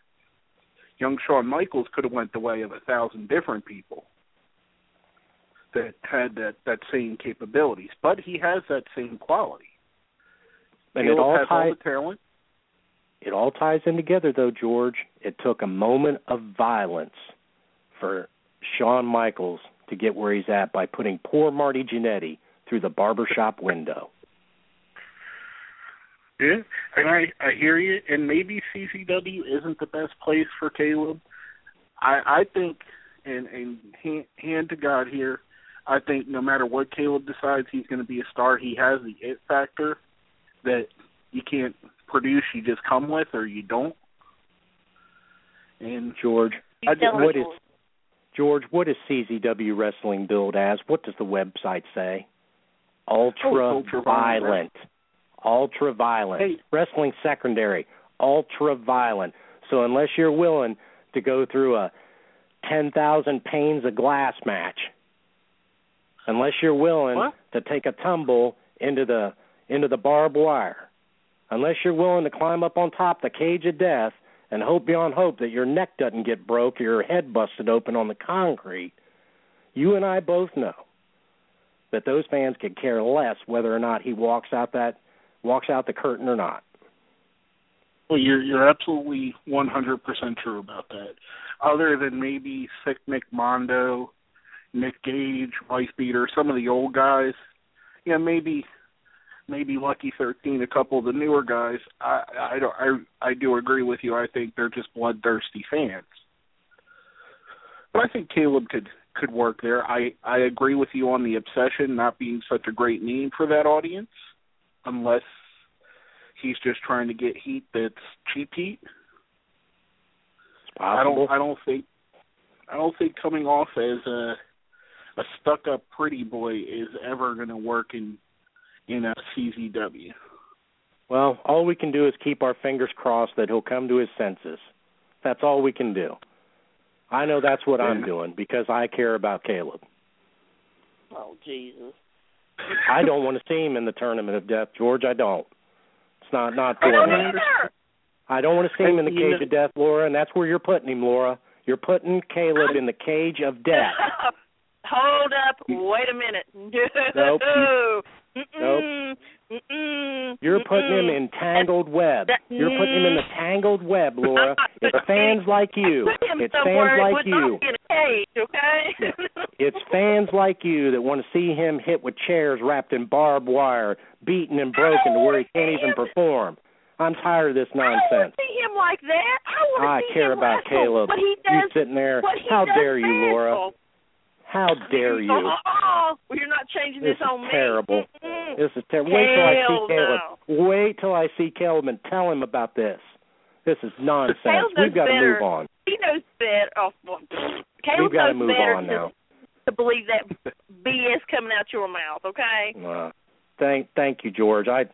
Young Shawn Michaels could have went the way of a thousand different people that had that that same capabilities, but he has that same quality. And Caleb it all has all ties the talent. it all ties in together though, George. It took a moment of violence for Shawn Michaels to get where he's at by putting poor Marty Jannetty through the barbershop window. Yeah, and I I hear you. And maybe CZW isn't the best place for Caleb. I I think, and and hand, hand to God here, I think no matter what Caleb decides, he's going to be a star. He has the it factor that you can't produce. You just come with, or you don't. And George, I just, what me. is George, what is CZW Wrestling billed as? What does the website say? Ultra, Oh, ultra violent. violent. Ultra violent. Hey. Wrestling secondary. Ultra violent. So unless you're willing to go through a 10,000 panes of glass match, unless you're willing What? to take a tumble into the into the barbed wire, unless you're willing to climb up on top the cage of death and hope beyond hope that your neck doesn't get broke or your head busted open on the concrete, you and I both know that those fans could care less whether or not he walks out that walks out the curtain or not. well, you're you're absolutely 100% true about that. Other than maybe Sick Nick Mondo, Nick Gage, Wife Beater, some of the old guys, yeah, maybe maybe Lucky Thirteen, a couple of the newer guys. I I don't I I do agree with you. I think they're just bloodthirsty fans. But I think Caleb could could work there. I I agree with you on the obsession not being such a great name for that audience, unless he's just trying to get heat that's cheap heat. I don't I don't think I don't think coming off as a a stuck up pretty boy is ever gonna work in in uh, a CZW. Well, all we can do is keep our fingers crossed that he'll come to his senses. That's all we can do. I know that's what I'm doing because I care about Caleb. Oh Jesus. I don't want to see him in the tournament of death, George. I don't. It's not not I don't me. I don't want to see him in the cage of death, Laura, and that's where you're putting him, Laura. You're putting Caleb in the cage of death. Hold up. Wait a minute. No. Nope. Mm-mm. Mm-mm. You're putting him Mm-mm. in tangled web. You're putting him in the tangled web, mm. Laura. It's fans like you. It's fans like you. not be in a cage, okay? It's fans like you that want to see him hit with chairs wrapped in barbed wire, beaten and broken to where he can't even perform. I'm tired of this nonsense. I want to see him like that. I want to I see care him about wrestle. Caleb. What he You sitting there. he How does dare you, Laura? How dare you? Oh, well, you're not changing This this, on is me. terrible. This is terrible. Wait till I see Caleb. no. Wait till I see Caleb and tell him about this. This is nonsense. Caleb We've got to move on. He knows better. Oh, Caleb We've got to move on now. to believe that BS coming out your mouth. Okay. Uh, thank, thank you, George. I,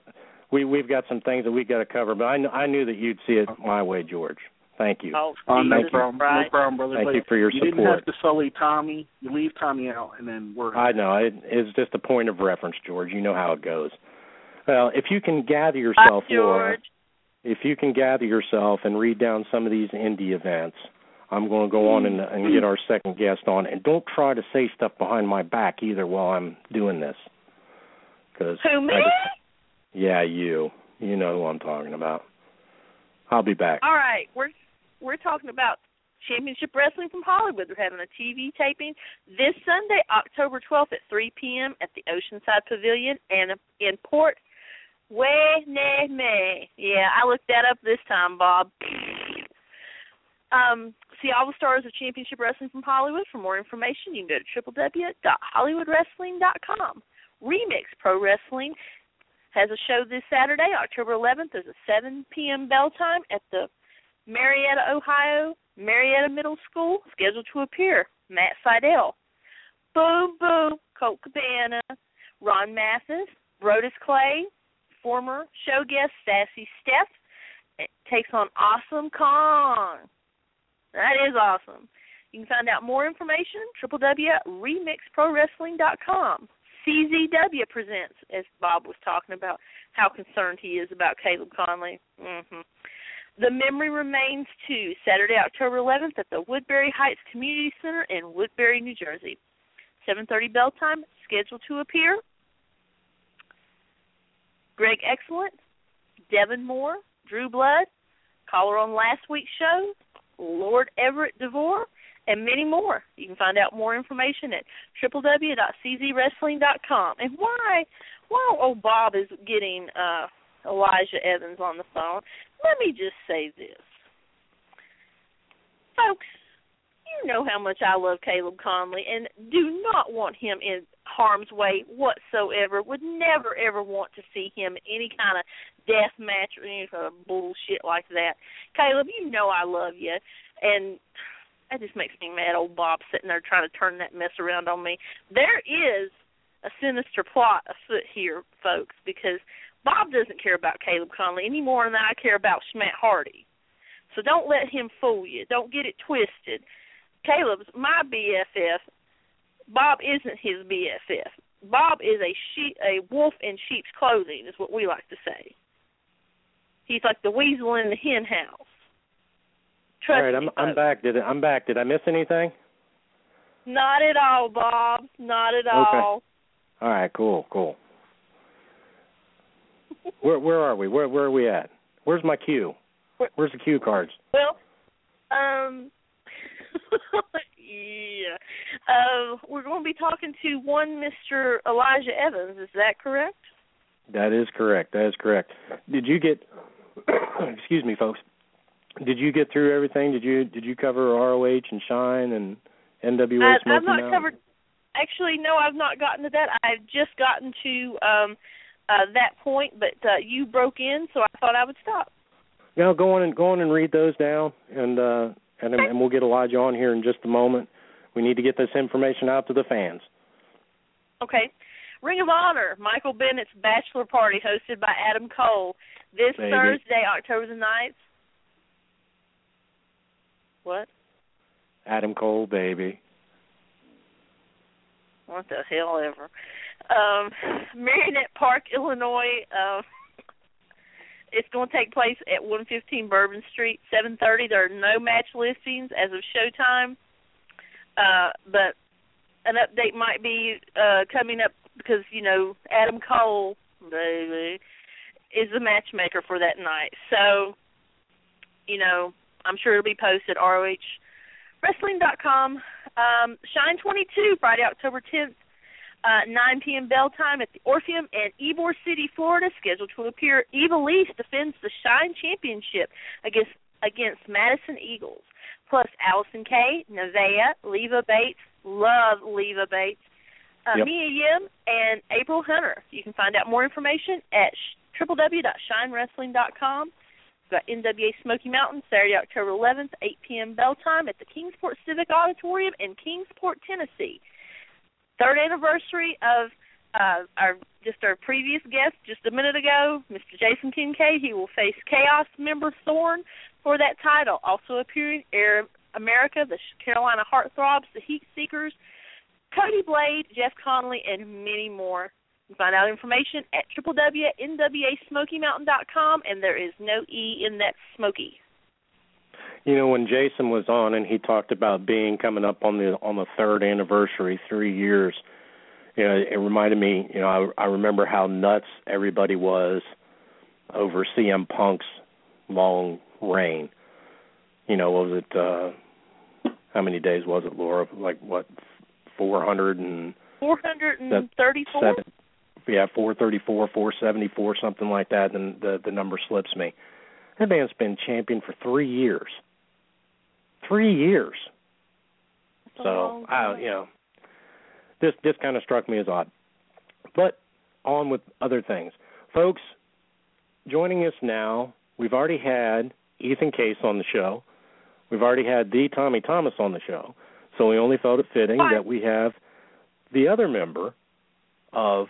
we, we've got some things that we've got to cover, but I, kn- I knew that you'd see it my way, George. Thank you. Oh, Oh, no Jesus problem. Christ. No problem, brother. Thank But you for your you didn't have to sully Tommy. You leave Tommy out, and then we're. I know it is just a point of reference, George. You know how it goes. Well, if you can gather yourself, Bye, Laura, George. if you can gather yourself and read down some of these indie events, I'm going to go on and, and get our second guest on. And don't try to say stuff behind my back either while I'm doing this. Cause Who me? Just- yeah, you. You know who I'm talking about. I'll be back. All right, we're we're talking about Championship Wrestling from Hollywood. They're having a TV taping this Sunday, October 12th at 3 p.m. at the Oceanside Pavilion and in Port Hueneme. Yeah, I looked that up this time, Bob. Um, see all the stars of Championship Wrestling from Hollywood. For more information, you can go to www.hollywoodwrestling.com. Remix Pro Wrestling has a show this Saturday, October 11th. There's a 7 p.m. bell time at the Marietta, Ohio, Marietta Middle School. Scheduled to appear, Matt Seidel. Boom Boom, Colt Cabana, Ron Mathis, Brodus Clay, former show guest Sassy Steph, it takes on Awesome Kong. That is awesome. You can find out more information at www.remixprowrestling.com. CZW presents, as Bob was talking about, how concerned he is about Caleb Conley. hmm The memory remains too. Saturday, October 11th at the Woodbury Heights Community Center in Woodbury, New Jersey. 7:30 bell time. Scheduled to appear. Greg Excellent, Devon Moore, Drew Blood, caller on last week's show, Lord Everett DeVore, and many more. You can find out more information at www.czwrestling.com. And why while old Bob is getting uh Elijah Evans on the phone, let me just say this. Folks, you know how much I love Caleb Conley and do not want him in harm's way whatsoever. Would never ever want to see him in any kind of death match or any kind of bullshit like that. Caleb, you know I love you and that just makes me mad old Bob sitting there trying to turn that mess around on me. There is a sinister plot afoot here, folks, because Bob doesn't care about Caleb Conley any more than I care about Schmatt Hardy. So don't let him fool you. Don't get it twisted. Caleb's my BFF. Bob isn't his BFF. Bob is a sheep, a wolf in sheep's clothing, is what we like to say. He's like the weasel in the hen house. Trust All right, I'm me, I'm back. Did I'm back. Did I miss anything? Not at all, Bob. Not at Okay. all. All right, cool, cool. Where where are we? Where where are we at? Where's my cue? Where's the cue cards? Well, um, yeah. Uh, we're going to be talking to one Mr. Elijah Evans. Is that correct? That is correct. That is correct. Did you get? excuse me, folks. Did you get through everything? Did you did you cover ROH and Shine and NWA I, I've not Mountain? covered. Actually, no, I've not gotten to that. I've just gotten to um uh that point, but uh you broke in, so I thought I would stop. No, go on and go on and read those down, and uh, and and we'll get Elijah on here in just a moment. We need to get this information out to the fans. Okay. Ring of Honor, Michael Bennett's bachelor party hosted by Adam Cole this Baby. Thursday, October the ninth. What? Adam Cole, baby. What the hell ever. Um Merrionette Park, Illinois, um it's going to take place at 115 Bourbon Street, 7:30. There are no match listings as of showtime. Uh but an update might be uh coming up because you know Adam Cole baby is the matchmaker for that night. So, you know, I'm sure it'll be posted ROH wrestling.com Um, Shine 22, Friday, October 10th, uh, 9 p.m. bell time at the Orpheum in Ybor City, Florida. Scheduled to appear, Ivelisse defends the Shine Championship against against Madison Eagles. Plus Allison Kay, Nevaeh, Leva Bates, love Leva Bates, uh, Yep. Mia Yim, and April Hunter. You can find out more information at sh- www.shinewrestling.com. We've got NWA Smoky Mountain, Saturday, October 11th, 8 p.m. bell time at the Kingsport Civic Auditorium in Kingsport, Tennessee. Third anniversary of uh, our just our previous guest just a minute ago, Mr. Jason Kincaid. He will face Chaos member Thorn for that title. Also appearing Air America, the Carolina Heartthrobs, the Heat Seekers, Cody Blade, Jeff Conley, and many more. Find out information at www.nwasmokymountain.com, and there is no E in that Smoky. You know, when Jason was on and he talked about being coming up on the on the third anniversary, three years. You know, it reminded me. You know, I, I remember how nuts everybody was over CM Punk's long reign. You know, what was it? uh How many days was it, Laura? Like what? Four hundred and 434? seven. Yeah, four thirty four, four seventy four, something like that. And the the number slips me. That man's been champion for three years. Three years. That's So I, you know, this this kind of struck me as odd. But on with other things, folks. Joining us now, we've already had Ethan Case on the show. We've already had the Tommy Thomas on the show. So we only felt it fitting Fine. that we have the other member of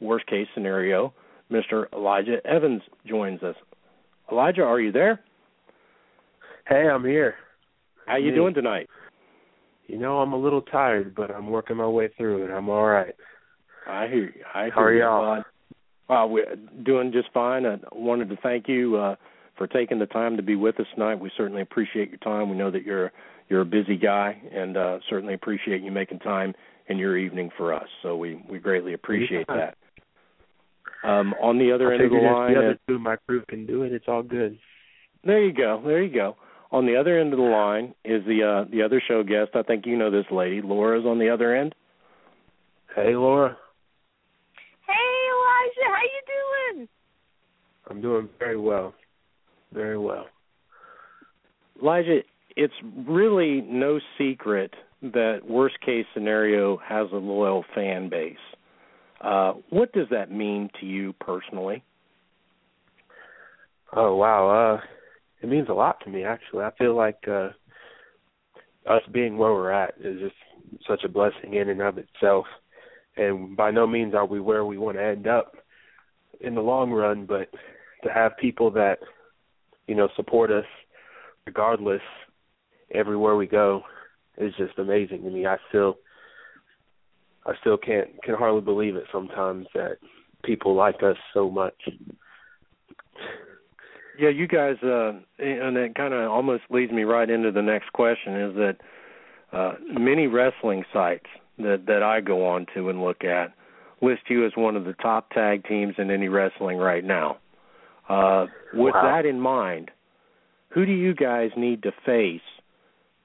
worst case scenario, Mr. Elijah Evans joins us. Elijah, are you there? Hey, I'm here. How you Me. doing tonight? You know, I'm a little tired, but I'm working my way through it. I'm all right. I hear you. I hear How are you. y'all? Uh, well, we're doing just fine. I wanted to thank you uh, for taking the time to be with us tonight. We certainly appreciate your time. We know that you're you're a busy guy, and uh, certainly appreciate you making time in your evening for us. So we we greatly appreciate Yeah. that. Um, on the other I end of the line, the uh, other two of my crew can do it, it's all good. there you go. There you go. On the other end of the line is the uh, the other show guest. I think you know this lady. Laura's on the other end. Hey, Laura. Hey, Elijah, how you doing? I'm doing very well. Very well. Elijah, it's really no secret that worst case scenario has a loyal fan base. Uh, what does that mean to you personally? Oh wow, uh it means a lot to me actually. I feel like uh us being where we're at is just such a blessing in and of itself. And by no means are we where we want to end up in the long run, but to have people that, you know, support us regardless everywhere we go is just amazing to me. I still I still can't can hardly believe it sometimes that people like us so much. Yeah, you guys, uh, and it kind of almost leads me right into the next question is that uh, many wrestling sites that that I go on to and look at list you as one of the top tag teams in any wrestling right now. Uh, with Wow. that in mind, who do you guys need to face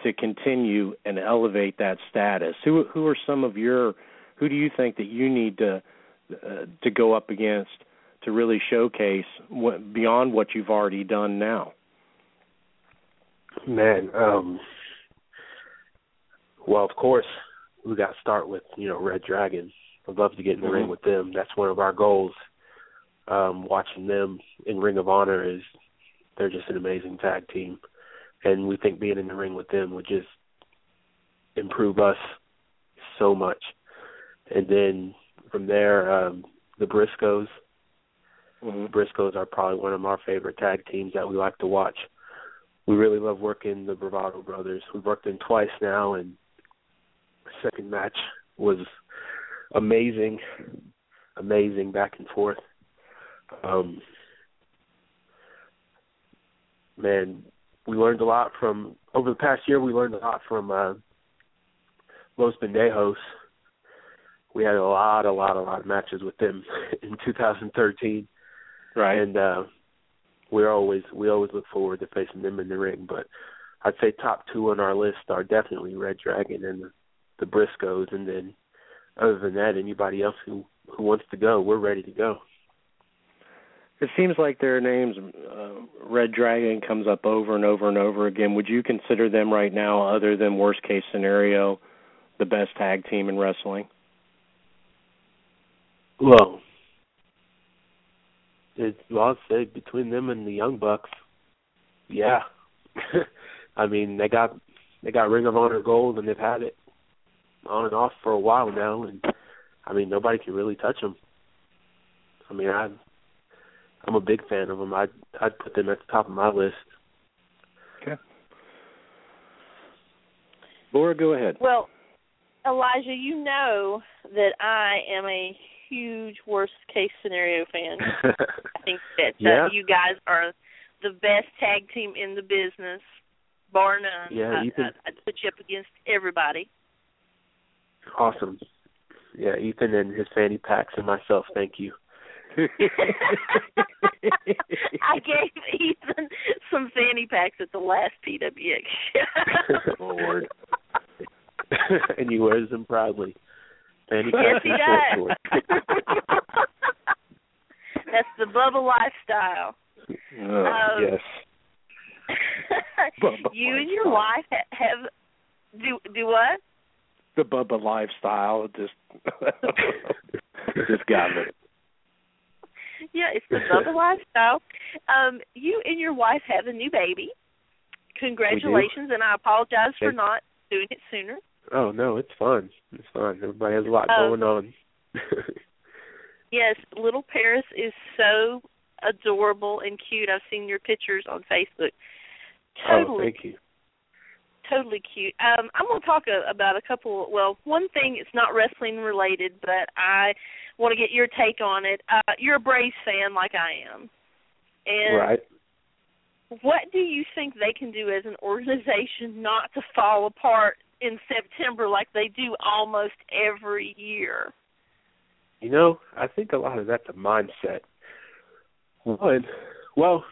to continue and elevate that status? Who who are some of your who do you think that you need to uh, to go up against to really showcase what beyond what you've already done now? Man, um well of course we got to start with, you know, Red Dragon. I'd love to get in the Mhm. ring with them. That's one of our goals. Um, watching them in Ring of Honor is they're just an amazing tag team. And we think being in the ring with them would just improve us so much. And then from there, um, the Briscoes. The Briscoes are probably one of our favorite tag teams that we like to watch. We really love working the Bravado Brothers. We've worked them twice now, and second match was amazing, amazing back and forth. Um, man, we learned a lot from over the past year. We learned a lot from uh, Los Pendejos. We had a lot, a lot, a lot of matches with them in 2013 Right. and uh we're always we always look forward to facing them in the ring but I'd say top two on our list are definitely Red Dragon and the, the Briscoes, and then other than that, anybody else who who wants to go, we're ready to go. It seems like their names, uh, Red Dragon, comes up over and over and over again. Would you consider them right now, other than worst case scenario, the best tag team in wrestling? Well, it's well, I'd between them and the Young Bucks, yeah. I mean, they got they got Ring of Honor gold, and they've had it on and off for a while now, and I mean, nobody can really touch them. I mean, I I'm a big fan of them. I'd I'd put them at the top of my list. Okay. Laura, go ahead. Well, Elijah, you know that I am a huge worst case scenario fan. I think that uh, yeah. you guys are the best tag team in the business, bar none. Yeah, you I, I'd put you up against everybody. Awesome. Yeah, Ethan and his fanny packs and myself, thank you. I gave Ethan some fanny packs at the last PWX show. Lord. and he wears them proudly. Yes, he does. That's the Bubba lifestyle. Oh, Um, yes. You and your wife have do do what? The Bubba lifestyle just just got me. Yeah, it's the Bubba lifestyle. Um, you and your wife have a new baby. Congratulations, and I apologize for not doing it sooner. Oh no, it's fun. It's fun. Everybody has a lot Oh. going on. Yes, little Paris is so adorable and cute. I've seen your pictures on Facebook. oh, Totally, thank you. totally cute. Um, I'm going to talk a, about a couple. Well, one thing it's not wrestling related, but I want to get your take on it. Uh, you're a Braves fan, like I am, and Right. what do you think they can do as an organization not to fall apart in September like they do almost every year? You know, I think a lot of that's a mindset. One, well,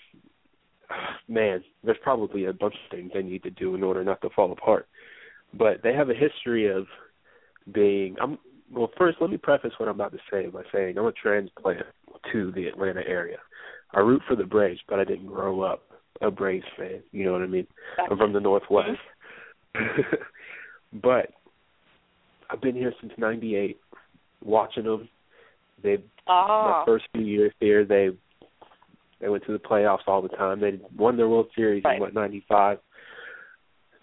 man, there's probably a bunch of things they need to do in order not to fall apart. But they have a history of being. I'm well. First, let me preface what I'm about to say by saying I'm a transplant to the Atlanta area. I root for the Braves, but I didn't grow up a Braves fan. You know what I mean? I'm from the Northwest. but I've been here since '98, watching them. They Ah, my first few years here, they they went to the playoffs all the time. They won their World Series Right. in what '95.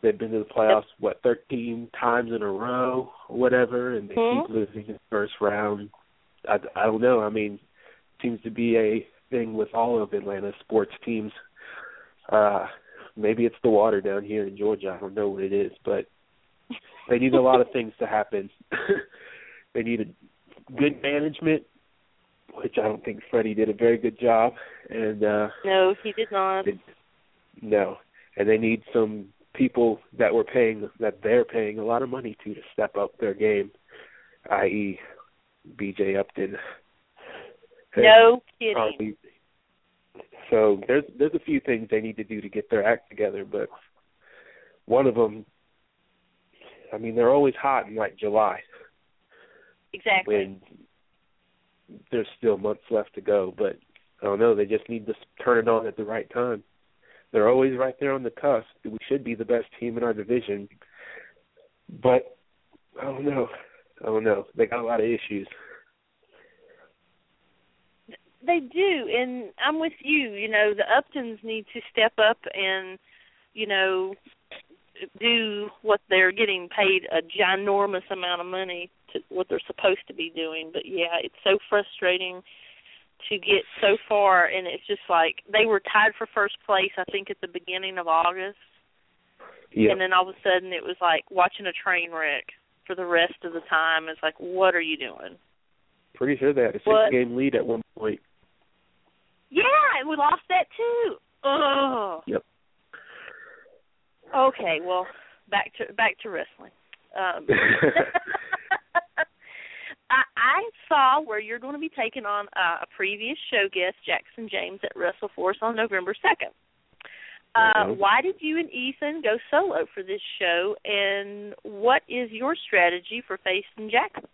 They've been to the playoffs what 13 times in a row, or whatever, and they Mhm. keep losing in the first round. I, I don't know. I mean, seems to be a thing with all of Atlanta sports teams. Uh maybe it's the water down here in Georgia. I don't know what it is, but they need a lot of things to happen. they need a good management, which I don't think Fredi did a very good job, and uh no, he did not. no, and they need some people that were paying that they're paying a lot of money to to step up their game, i.e., B.J. Upton. No kidding. Probably. So there's there's a few things they need to do to get their act together, but one of them, I mean, they're always hot in like July Exactly. when there's still months left to go. But I don't know, they just need to turn it on at the right time. They're always right there on the cusp. We should be the best team in our division, but I don't know. I don't know. They got a lot of issues. They do, and I'm with you. You know, the Uptons need to step up and, you know, do what they're getting paid a ginormous amount of money to what they're supposed to be doing. But yeah, it's so frustrating to get so far, and it's just like they were tied for first place. I think at the beginning of August, Yeah. and then all of a sudden it was like watching a train wreck for the rest of the time. It's like, what are you doing? Pretty sure they had a six What? game lead at one point. Yeah, and we lost that too. Ugh. Yep. Okay, well, back to back to wrestling. Um, I, I saw where you're going to be taking on uh, a previous show guest, Jackson James, at WrestleForce on November second. Uh, why did you and Ethan go solo for this show, and what is your strategy for facing Jackson?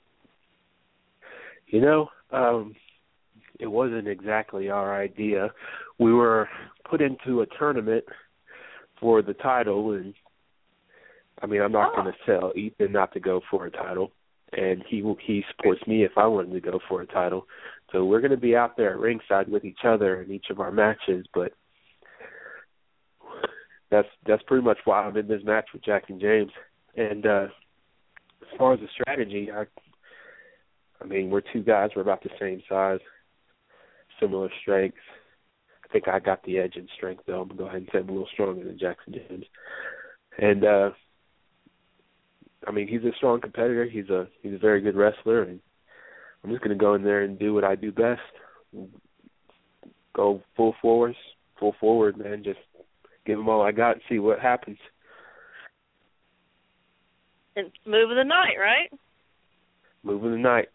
You know, um, it wasn't exactly our idea. We were put into a tournament for the title, and I mean, I'm not Oh. going to tell Ethan not to go for a title, and he will, he supports me if I wanted to go for a title. So we're going to be out there at ringside with each other in each of our matches, but that's that's pretty much why I'm in this match with Jackson James. And uh as far as the strategy, I I mean, we're two guys, we're about the same size, similar strengths. I think I got the edge in strength though. I'm gonna go ahead and say I'm a little stronger than Jackson James. And uh I mean he's a strong competitor, he's a he's a very good wrestler and I'm just gonna go in there and do what I do best. Go full force, full forward, man, just give him all I got and see what happens. And move of the night, right? Move of the night.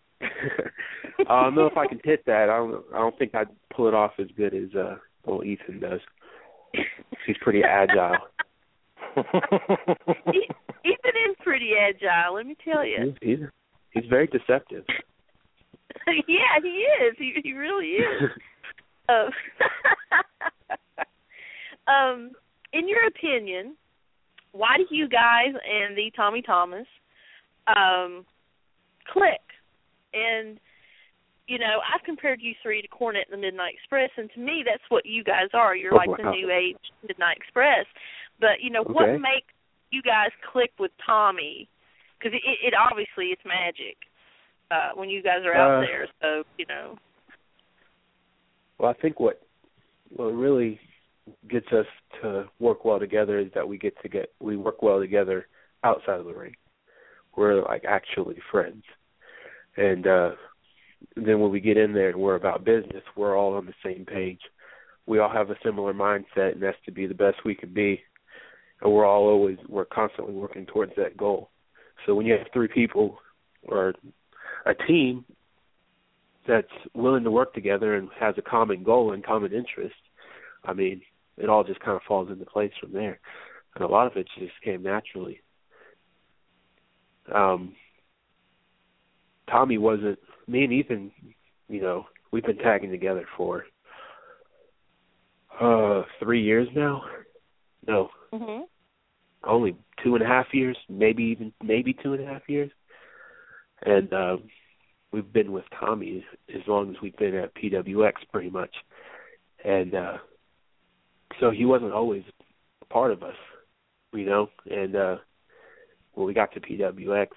I don't know if I can hit that. I don't. I don't think I'd pull it off as good as uh, old Ethan does. He's pretty agile. Ethan is pretty agile, let me tell you. He's he's, he's very deceptive. yeah, he is. He he really is. Um, um, in your opinion, why do you guys and the Tommy Thomas um click? And you know, I've compared you three to Cornette and the Midnight Express, and to me, that's what you guys are. You're Oh, like the new age Midnight Express. But you know, what makes you guys click with Tommy? Because it, it obviously it's magic uh when you guys are out Uh, there. So you know, Well, I think what what really gets us to work well together is that we get to get we work well together outside of the ring. We're like actually friends, and uh then when we get in there and we're about business, we're all on the same page. We all have a similar mindset, and that's to be the best we can be. And we're all always we're constantly working towards that goal. So when you have three people or a team that's willing to work together and has a common goal and common interest, I mean, it all just kind of falls into place from there. And a lot of it just came naturally. Um Tommy wasn't me and Ethan, you know, we've been tagging together for uh three years now. No, mhm. only two and a half years, maybe even maybe two and a half years. And um we've been with Tommy as long as we've been at PWX pretty much. And uh so he wasn't always a part of us, you know, and uh when we got to PWX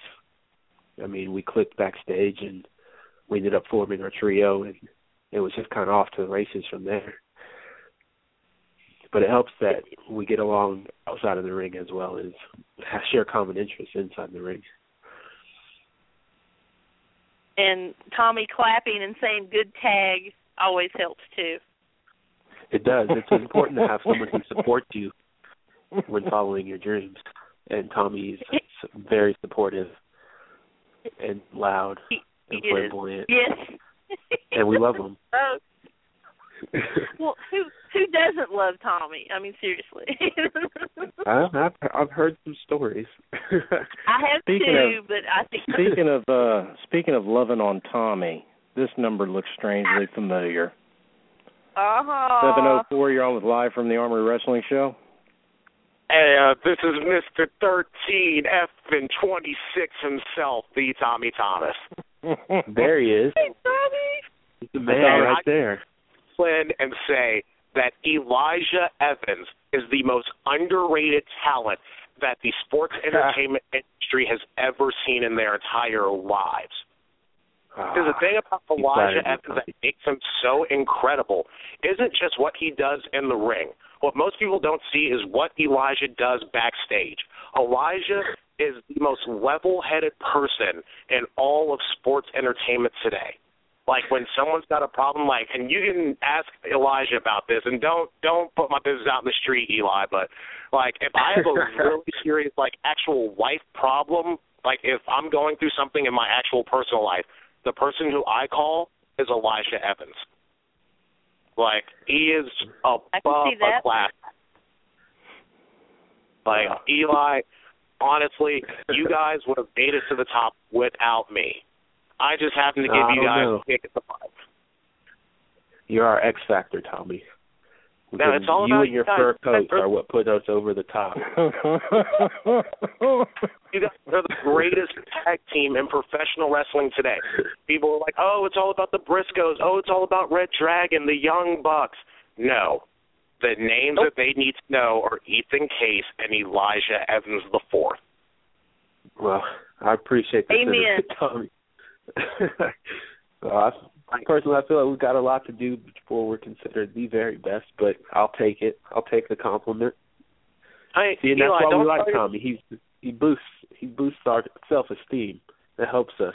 I mean we clicked backstage and we ended up forming our trio and it was just kinda off to the races from there. But it helps that we get along outside of the ring as well as share common interests inside the ring. And Tommy clapping and saying "good tag" always helps too. It does. It's important to have someone who supports you when following your dreams. And Tommy is very supportive and loud He, he and is. flamboyant, Yes. and we love him. Oh, well, who who doesn't love Tommy? I mean, seriously. I've, I've I've heard some stories. I have Speaking too, of- but I think Speaking of uh speaking of loving on Tommy, this number looks strangely familiar. uh-huh. Seven oh four, you're on with live from the Armory Wrestling Show. Hey, uh, this is Mr. 13 F and 26 himself, the Tommy Thomas. there he is. Hey, Tommy. He's the man right there. Flynn and say that Elijah Evans is the most underrated talent that the sports entertainment industry has ever seen in their entire lives. Because the thing about Elijah Evans that makes him so incredible isn't just what he does in the ring. What most people don't see is what Elijah does backstage. Elijah is the most level-headed person in all of sports entertainment today. Like when someone's got a problem, like, and you can ask Elijah about this, and don't don't put my business out in the street, Eli. But like, if I have a really serious, like, actual life problem, like if I'm going through something in my actual personal life, the person who I call is Elijah Evans. Like he is above a class. Like Eli, honestly, you guys would have made it to the top without me. I just happened to give I you guys know. a kick at the butt. You're our X factor, Tommy. No, it's all you about and your you guys. fur coats are what put us over the top. You guys are the greatest tag team in professional wrestling today. People are like, oh, it's all about the Briscoes. Oh, it's all about Red Dragon, the Young Bucks. No. The names that they need to know are Ethan Case and Elijah Evans the fourth. Well, I appreciate the Amen. Tommy. well, I, personally, I feel like we've got a lot to do before we're considered the very best, but I'll take it. I'll take the compliment. Hey, See, and that's Eli, why we like Tommy. He's he boosts he boosts our self esteem. That helps us.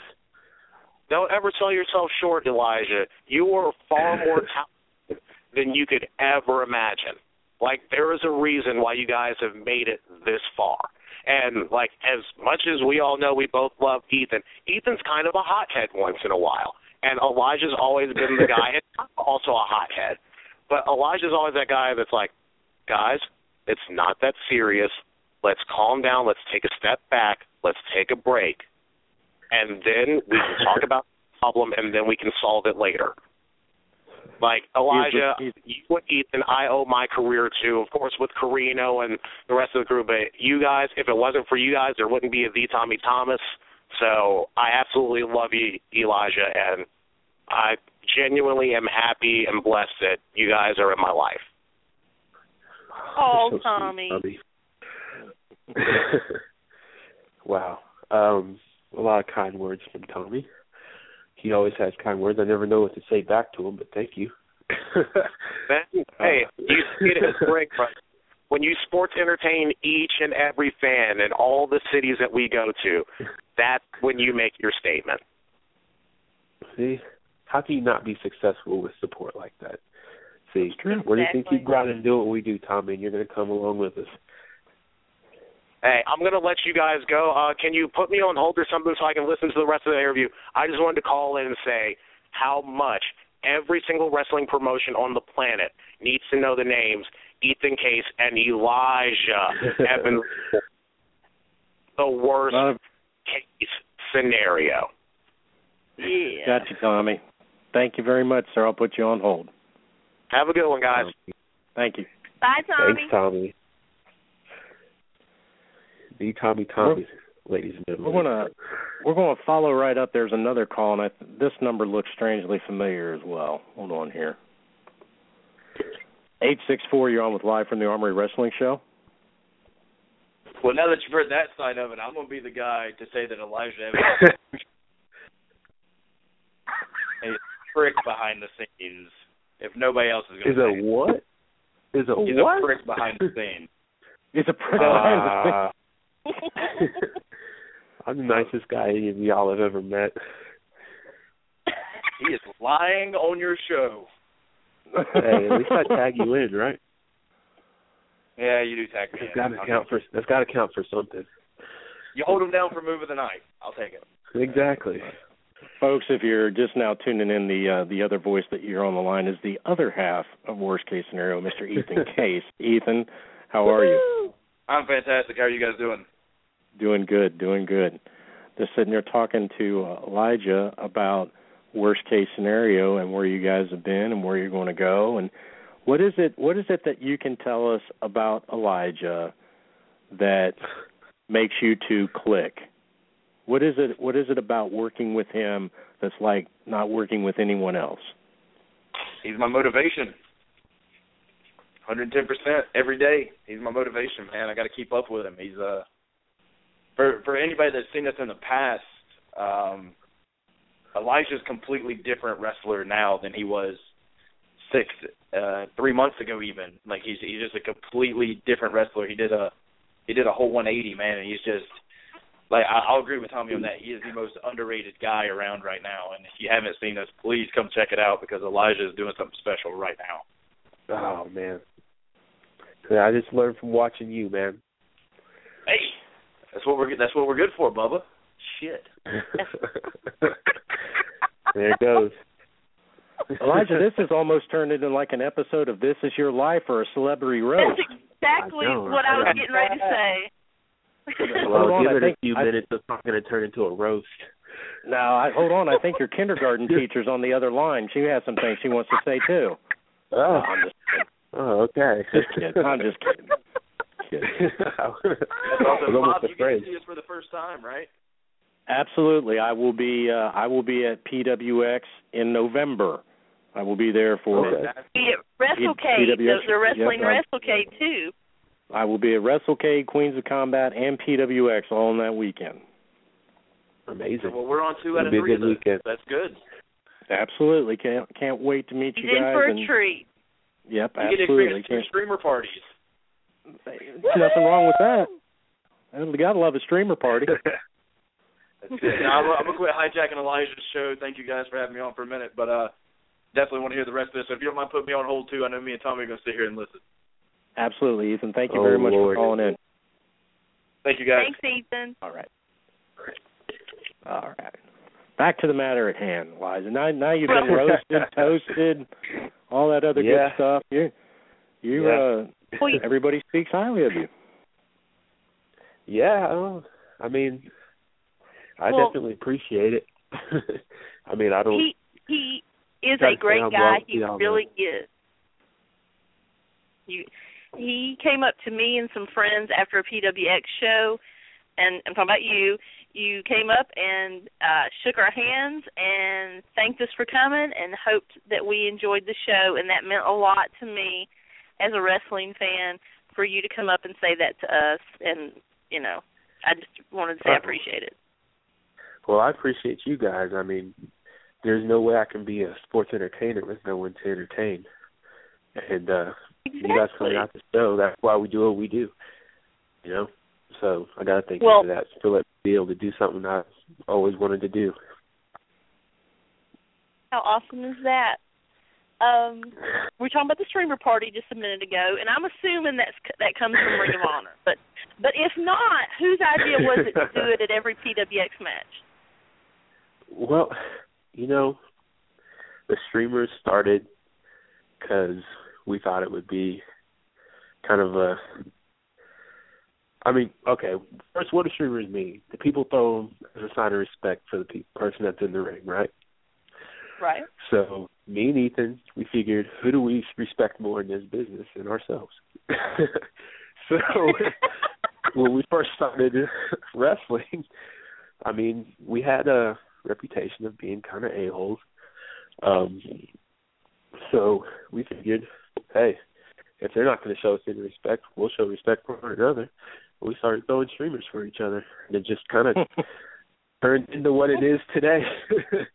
Don't ever sell yourself short, Elijah. You are far more talented than you could ever imagine. Like there is a reason why you guys have made it this far. And like as much as we all know we both love Ethan, Ethan's kind of a hothead once in a while. And Elijah's always been the guy and also a hothead. But Elijah's always that guy that's like, Guys, it's not that serious. Let's calm down, let's take a step back, let's take a break and then we can talk about the problem, and then we can solve it later. Like Elijah, He's- you and Ethan, I owe my career to, of course, with Carino and the rest of the group. But you guys, if it wasn't for you guys, there wouldn't be a the Tommy Thomas. So I absolutely love you, Elijah, and I genuinely am happy and blessed that you guys are in my life. Oh, So sweet, Tommy. Tommy. wow. Um, a lot of kind words from Tommy. He always has kind words. I never know what to say back to him, but thank you. Hey, you see it as great, bro. When you sports entertain each and every fan in all the cities that we go to, that's when you make your statement. See, how can you not be successful with support like that? See, true. we're just gonna Exactly. keep grinding and do what we do, Tommy, and you're gonna come along with us. Hey, I'm gonna let you guys go. Uh, can you put me on hold or something so I can listen to the rest of the interview? I just wanted to call in and say how much every single wrestling promotion on the planet needs to know the names Ethan Case and Elijah Evans. The worst Lot of- case scenario. Yeah. got you, Tommy. Thank you very much, sir. I'll put you on hold. Have a good one, guys. Thank you. Bye, Tommy. Thanks, Tommy. The Tommy Tommy, ladies and gentlemen. We're gentlemen. gonna we're gonna follow right up. There's another call, and I, this number looks strangely familiar as well. Hold on here. Eight six four. You're on with live from the Armory Wrestling Show. Well, now that you've heard that side of it, I'm going to be the guy to say that Elijah Evans is a prick behind the scenes. If nobody else is going Is to a say what? Is a He's what? a prick behind the scenes. He's a prick behind the scenes. Uh, I'm the nicest guy any of y'all have ever met. He is lying on your show. Hey, at least I tag you in, right? Yeah, you do tag me. that's in. Gotta count for, that's got to count for something. You hold him down for move of the night. I'll take it. Exactly. Folks, if you're just now tuning in, the uh, the other voice that you're on the line is the other half of worst case scenario, Mr. Ethan Case. Ethan, how are you? I'm fantastic. How are you guys doing? Doing good, doing good. Just sitting there talking to uh, Elijah about worst case scenario and where you guys have been and where you're going to go and what is it what is it that you can tell us about Elijah that makes you two click? What is it what is it about working with him that's like not working with anyone else? He's my motivation. 110% every day. He's my motivation, man. I got to keep up with him. He's uh for for anybody that's seen us in the past, um Elijah's a completely different wrestler now than he was six uh 3 months ago even. Like he's he's just a completely different wrestler. He did a he did a whole 180, man, and he's just like I, I'll agree with Tommy on that. He is the most underrated guy around right now. And if you haven't seen us, please come check it out because Elijah is doing something special right now. Oh man. I just learned from watching you, man. Hey, that's what we're that's what we're good for, Bubba. Shit. there it goes. Elijah, this has almost turned into like an episode of This Is Your Life or a celebrity roast. That's exactly I what I was getting ready to say. Well, Hold on, give I it think- a few I- minutes. It's not going to turn into a roast. Now, I, hold on. I think your kindergarten teacher's on the other line. She has some things she wants to say too. Oh, No, I'm just kidding. oh okay. Just kidding. I'm just kidding. I was Also, almost Bob, you get to see us for the first time, right? Absolutely. I will be. Uh, I will be at PWX in November. I will be there for. Okay. Be at WrestleCade, the, PWX, the wrestling yep, I'm- WrestleCade too. I will be at WrestleCade, Queens of Combat, and PWX all on that weekend. Amazing. Well, we're on two out It'll of three. good of those. weekend. That's good. Absolutely. Can't can't wait to meet He's you in for a and, treat. Yep, You get to absolutely. experience streamer parties. Can't, nothing wrong with that. You gotta love a streamer party. That's good. Now, I'm, I'm gonna quit hijacking Elijah's show. Thank you guys for having me on for a minute, but uh, definitely want to hear the rest of this. So if you don't mind putting me on hold too, I know me and Tommy are gonna sit here and listen. Absolutely, Ethan. Thank you Oh, very much Lord. for calling in. Thank you guys. Thanks, Ethan. All right. All right. Back to the matter at hand, Liza. Now, now you've been roasted, toasted, all that other Yeah. good stuff. You, you, Yeah. uh, everybody speaks highly of you. Yeah, I mean, I Well- definitely appreciate it. I mean, I don't. he he is a great guy. He really is. You, he came up to me and some friends after a PWX show, and I'm talking about you. You came up and uh shook our hands and thanked us for coming and hoped that we enjoyed the show, and that meant a lot to me as a wrestling fan for you to come up and say that to us. And you know, I just wanted to say I Uh, appreciate it. Well, I appreciate you guys. I mean, there's no way I can be a sports entertainer with no one to entertain. And uh you guys coming out the show, that's why we do what we do. You know? So I gotta thank Well- you for that. For letting me be able to do something I always wanted to do. How awesome is that? Um, we were talking about the streamer party just a minute ago, and I'm assuming that's that comes from Ring of Honor. But but if not, whose idea was it to do it at every PWX match? Well, you know, the streamers started because we thought it would be kind of a. I mean, okay. First, what do streamers mean? The people throw them as a sign of respect for the pe- person that's in the ring, right? Right. So me and Ethan, we figured, who do we respect more in this business than ourselves? so when we first started wrestling, I mean, we had a reputation of being kind of a-holes. Um, so we figured, hey, if they're not going to show us any respect, we'll show respect for one another. We started throwing streamers for each other, and it just kind of turned into what it is today.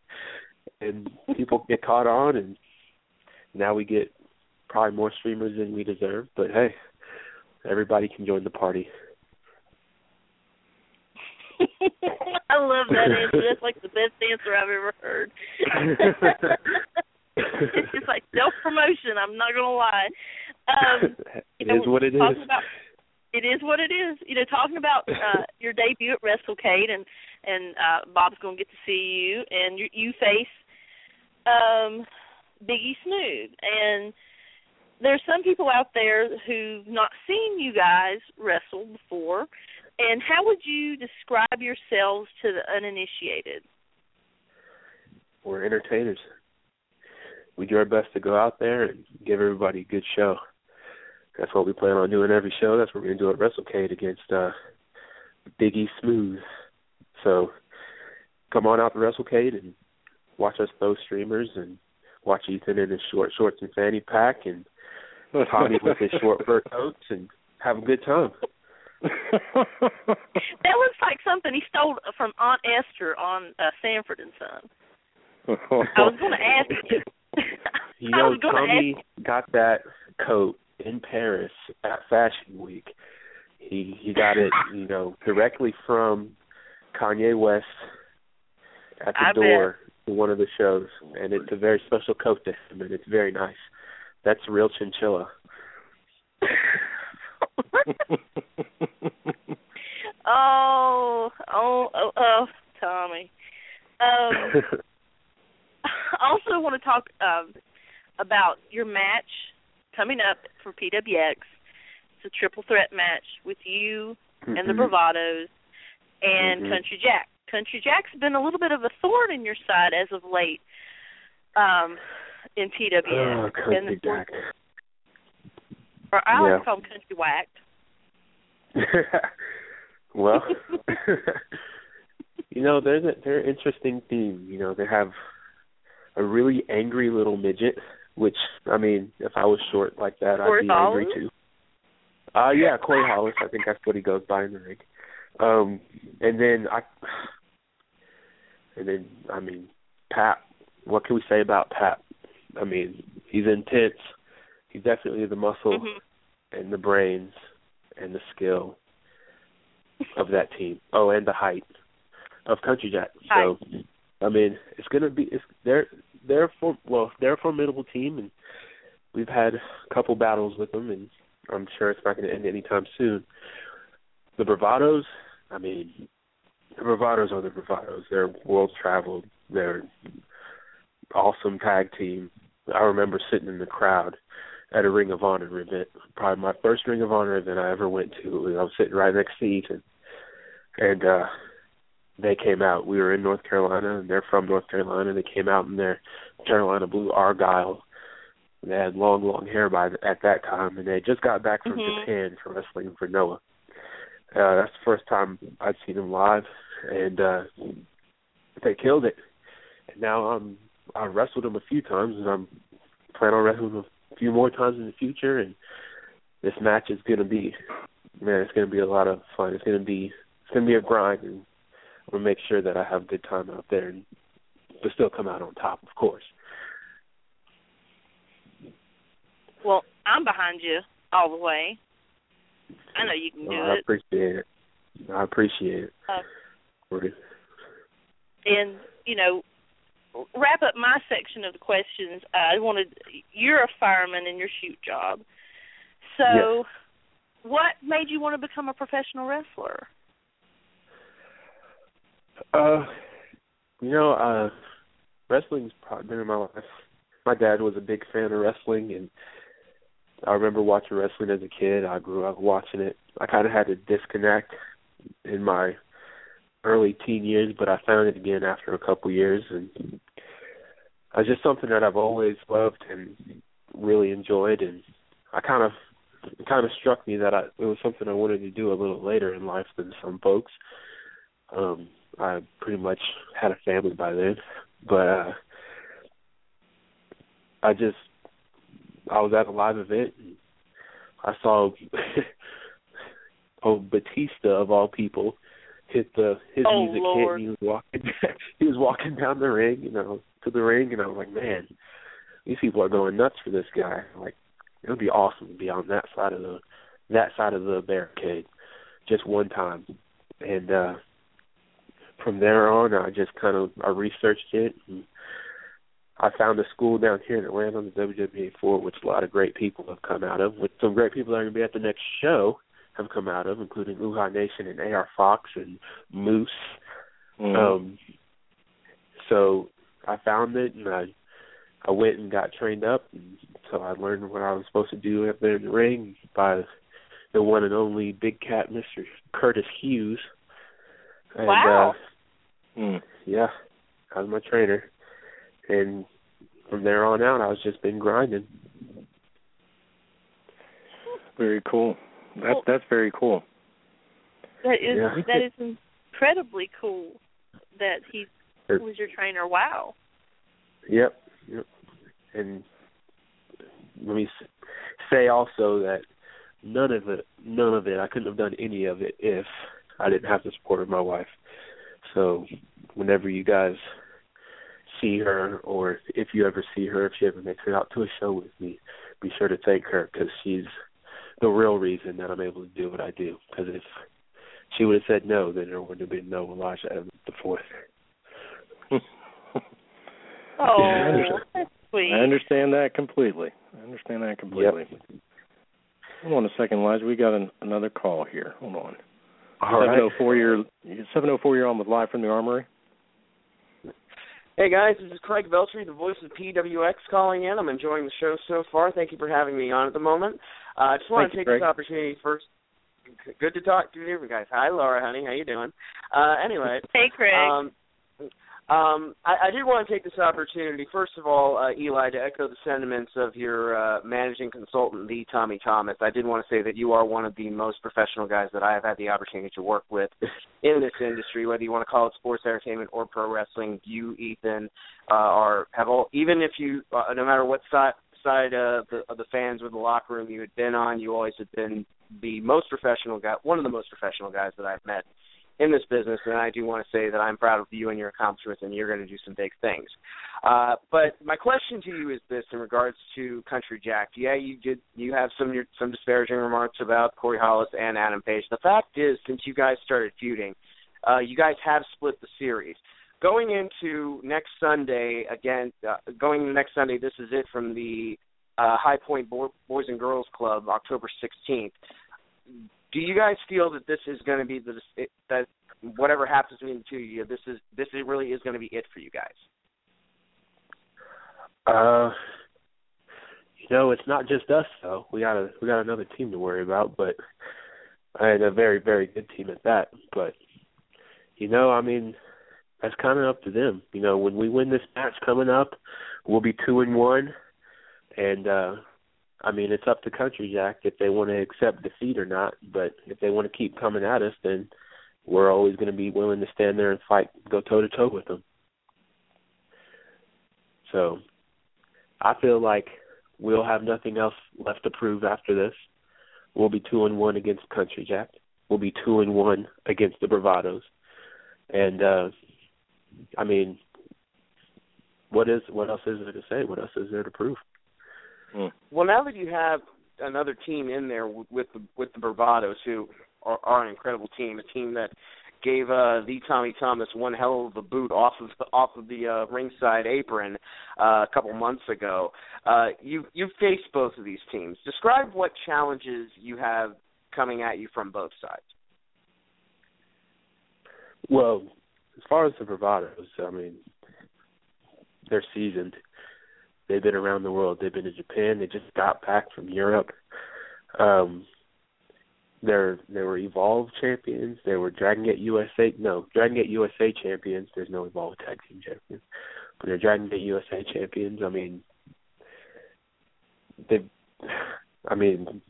and people get caught on, and now we get probably more streamers than we deserve. But hey, everybody can join the party. I love that answer. That's like the best answer I've ever heard. it's just like self promotion. I'm not gonna lie. Um, it know, is what it is. About, it is what it is. You know, talking about uh, your debut at WrestleCade, and and uh, Bob's going to get to see you, and you, you face um, Biggie Smooth, and there's some people out there who've not seen you guys wrestle before. And how would you describe yourselves to the uninitiated? We're entertainers. We do our best to go out there and give everybody a good show. That's what we plan on doing every show. That's what we're going to do at WrestleCade against uh, Biggie Smooth. So come on out to WrestleCade and watch us throw streamers and watch Ethan in his short shorts and fanny pack and Tommy with his short fur coats and have a good time. that looks like something he stole from Aunt Esther on uh, Sanford and Son. I was going to ask you. You know, was gonna Tommy got that coat in Paris at Fashion Week. He he got it, you know, directly from Kanye West at the I door to one of the shows, and it's a very special coat to him, and it's very nice. That's real chinchilla. Oh, oh, oh, oh, Tommy. Um, I also want to talk um, about your match coming up for PWX. It's a triple threat match with you mm-hmm. and the Bravados and Mhm. Country Jack. Country Jack's been a little bit of a thorn in your side as of late um, in PWX. Oh, Country Jack. Or I like Yeah. call him Country Whacked. well, you know, they're the, they're an interesting team. You know, they have a really angry little midget, which I mean, if I was short like that, Corey I'd be angry too. Uh yeah, Corey Hollis. I think that's what he goes by in the ring. Um, and then I, and then I mean, Pat. What can we say about Pat? I mean, he's intense. Definitely the muscle Mhm. and the brains and the skill of that team. Oh, and the height of Country Jack. So, I mean, it's gonna be it's they're they're for well they're a formidable team, and we've had a couple battles with them, and I'm sure it's not going to end anytime soon. The Bravados, I mean, the Bravados are the Bravados. They're world traveled. They're awesome tag team. I remember sitting in the crowd at a Ring of Honor event, probably my first Ring of Honor event I ever went to. I was sitting right next to Ethan, and uh they came out. We were in North Carolina, and they're from North Carolina. They came out in their Carolina blue Argyle. They had long, long hair by th- at that time, and they just got back from Mhm. Japan from wrestling for Noah. Uh, that's the first time I'd seen them live, and uh they killed it. And now I'm I wrestled them a few times, and I'm plan on wrestling them a few more times in the future. And this match is gonna be, man, it's gonna be a lot of fun. It's gonna be it's gonna be a grind, and I'm gonna make sure that I have a good time out there, and but still come out on top, of course. Well, I'm behind you all the way. I know you can do Uh, I it. appreciate it. I appreciate it. Uh, and you know wrap up my section of the questions i wanted you're a fireman in your shoot job so Yes. what made you want to become a professional wrestler Uh, you know, uh, wrestling's probably been in my life. My dad was a big fan of wrestling, and I remember watching wrestling as a kid. I grew up watching it. I kind of had to disconnect in my early teen years, but I found it again after a couple years, and it's just something that I've always loved and really enjoyed. And I kind of, it kind of struck me that I, it was something I wanted to do a little later in life than some folks. Um, I pretty much had a family by then, but uh I just I was at a live event and I saw oh Batista of all people hit the his Oh, music Lord. hit and he was walking he was walking down the ring, you know, to the ring and I was like, Man, these people are going nuts for this guy. Like it would be awesome to be on that side of the that side of the barricade just one time. And uh from there on I just kind of I researched it and I found a school down here in Atlanta on the WWA four, which a lot of great people have come out of, which some great people that are gonna be at the next show have come out of, including Uhaa Nation and AR Fox and Moose. Mhm. Um so I found it and I I went and got trained up and so I learned what I was supposed to do up there in the ring by the one and only big cat Mr. Curtis Hughes. And Wow. uh Mm. yeah, that was my trainer. And from there on out I was just been grinding. Very cool. That's Well- that's very cool. that is Yeah. that is incredibly cool that he was your trainer wow Yep, yep. And let me s- say also that none of it, none of it, I couldn't have done any of it if I didn't have the support of my wife. So whenever you guys see her, or if you ever see her, if she ever makes it out to a show with me, be sure to thank her because she's the real reason that I'm able to do what I do. Because if she would have said no, then there wouldn't have been no Elijah Evans the fourth. oh I understand. that's sweet I understand that completely. I understand that completely. Hold on a second, Elijah. We got an, another call here. Hold on. All right. Seven oh four. You're seven oh four. You're on with live from the armory. Hey guys, this is Craig Veltri, the voice of PWX calling in. I'm enjoying the show so far. Thank you for having me on at the moment. Uh, I just want Thank to take Craig. this opportunity first. Good to talk to you guys. Hi, Laura, honey. How you doing? Uh, anyway, Hey, Craig. um, um, I, I did want to take this opportunity, first of all, uh, Eli, to echo the sentiments of your uh, managing consultant, the Tommy Thomas. I did want to say that you are one of the most professional guys that I have had the opportunity to work with in this industry, whether you want to call it sports entertainment or pro wrestling. You, Ethan, uh, are have all. Even if you, uh, no matter what side side uh, the, of the fans or the locker room you had been on, you always have been the most professional guy, one of the most professional guys that I've met in this business, and I do want to say that I'm proud of you and your accomplishments, and you're going to do some big things. Uh, but my question to you is this: in regards to Country Jack, yeah, you did you have some some disparaging remarks about Corey Hollis and Adam Page. The fact is, since you guys started feuding, uh, you guys have split the series. Going into next Sunday again, uh, going into next Sunday, this is it from the uh, High Point Bo- Boys and Girls Club, October 16th do you guys feel that this is going to be the that whatever happens between the two of you, this is this is really is going to be it for you guys? Uh, you know, it's not just us though. We got a we got another team to worry about, but and a very very good team at that. But you know, I mean, that's kind of up to them. You know, when we win this match coming up, we'll be two and one, and uh I mean, it's up to Country Jack if they want to accept defeat or not. But if they want to keep coming at us, then we're always going to be willing to stand there and fight, go toe to toe with them. So, I feel like we'll have nothing else left to prove after this. We'll be two and one against Country Jack. We'll be two and one against the Bravados. And uh I mean, what is what else is there to say? What else is there to prove? Well, now that you have another team in there with with the, with the Bravados, who are, are an incredible team, a team that gave uh, the Tommy Thomas one hell of a boot off of the, off of the uh, ringside apron uh, a couple months ago. Uh, you you've faced both of these teams. Describe what challenges you have coming at you from both sides. Well, as far as the Bravados, I mean, they're seasoned. They've been around the world. They've been to Japan. They just got back from Europe. Um, they're they were Evolve champions. They were Dragon Gate USA. No, Dragon Gate USA champions. There's no Evolve tag team champions, but they're Dragon Gate USA champions. I mean, they. I mean,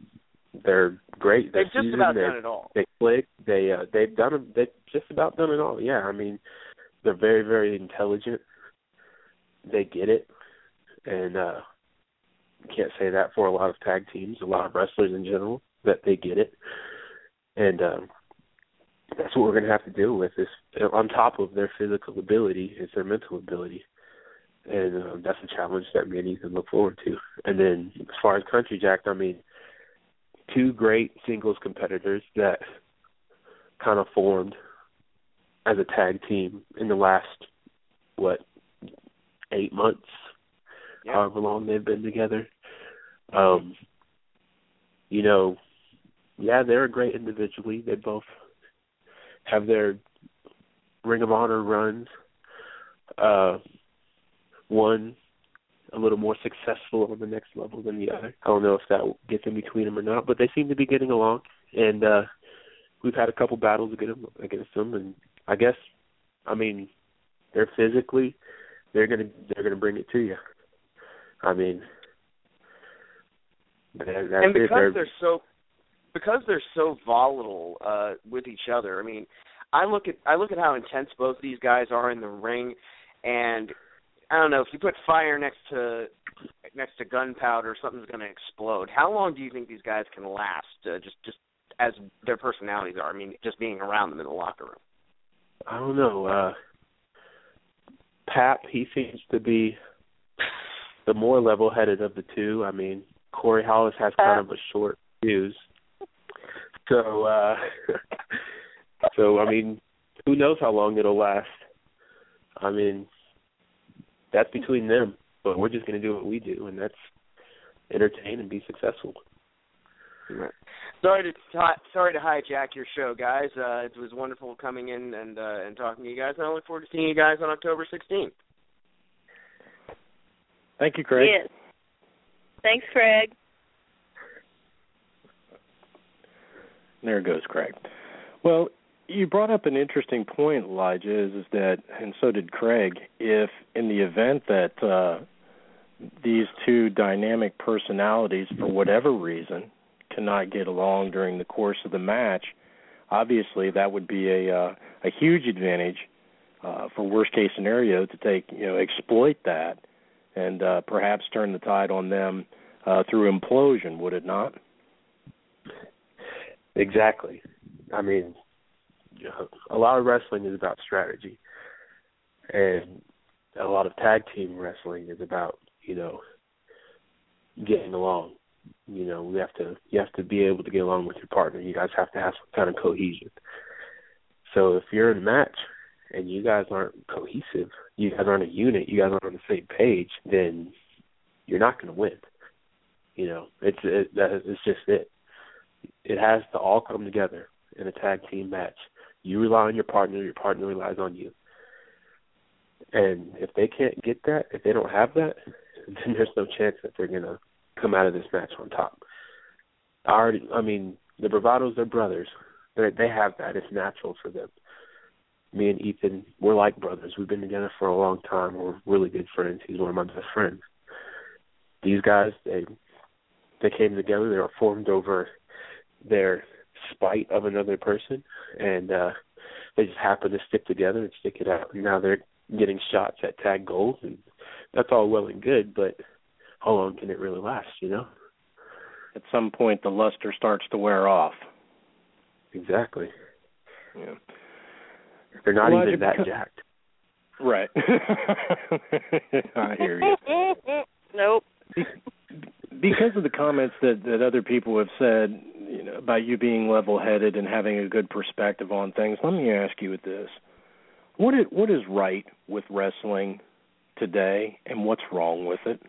they're great. They're They've just seasoned. about They're- done it all. they click. They uh, they've done. They've just about done it all. Yeah, I mean, they're very very intelligent. They get it, and uh can't say that for a lot of tag teams, a lot of wrestlers in general that they get it, and um that's what we're going to have to deal with. Is on top of their physical ability, is their mental ability, and um, that's a challenge that me and Ethan look forward to. And then as far as Country Jack, I mean, two great singles competitors that kind of formed as a tag team in the last what eight months, Yeah. however long they've been together. Um, you know, yeah, they're great individually. They both have their Ring of Honor runs. Uh, one a little more successful on the next level than the other. I don't know if that gets in between them or not, but they seem to be getting along. And uh we've had a couple battles against them, against them, and I guess, I mean, they're physically, they're gonna they're gonna bring it to you. I mean, that, and because They're, they're so because they're so volatile uh with each other i mean i look at i look at how intense both these guys are in the ring and i don't know if you put fire next to next to gunpowder something's going to explode. How long do you think these guys can last uh, just just as their personalities are? I mean just being around them in the locker room. I don't know. Uh Pap, he seems to be the more level headed of the two. I mean, Corey Hollis has kind of a short fuse. So uh so I mean, who knows how long it'll last. I mean, that's between them. But we're just gonna do what we do and that's entertain and be successful. sorry to sorry to hijack your show guys uh it was wonderful coming in and uh and talking to you guys and i look forward to seeing you guys on october 16th Thank you, Craig. Yes. Thanks, Craig. There goes Craig. Well, you brought up an interesting point, Elijah, is, is that, and so did Craig, if in the event that uh, these two dynamic personalities, for whatever reason, cannot get along during the course of the match, obviously that would be a uh, a huge advantage uh, for worst case scenario to take you know exploit that and uh, perhaps turn the tide on them uh, through implosion, would it not? Exactly. I mean, a lot of wrestling is about strategy, and a lot of tag team wrestling is about you know getting along. You know, we have to you have to be able to get along with your partner. You guys have to have some kind of cohesion. So if you're in a match and you guys aren't cohesive, you guys aren't a unit, you guys aren't on the same page, then you're not going to win. You know, it's it, that it's just it. It has to all come together in a tag team match. You rely on your partner, your partner relies on you. And if they can't get that, if they don't have that, then there's no chance that they're gonna come out of this match on top. I already, I mean, the Bravados are brothers. They they have that. It's natural for them. Me and Ethan, we're like brothers. We've been together for a long time. We're really good friends. He's one of my best friends. These guys, they they came together. They were formed over their spite of another person, and uh they just happened to stick together and stick it out. And now they're getting shots at tag goals, and that's all well and good, but how long can it really last? You know. At some point, the luster starts to wear off. Exactly. Yeah. They're not Well, even that beco- jacked. Right. I hear you. nope. because of the comments that that other people have said, you know, about you being level-headed and having a good perspective on things, let me ask you with this: what is what is right with wrestling today, and what's wrong with it?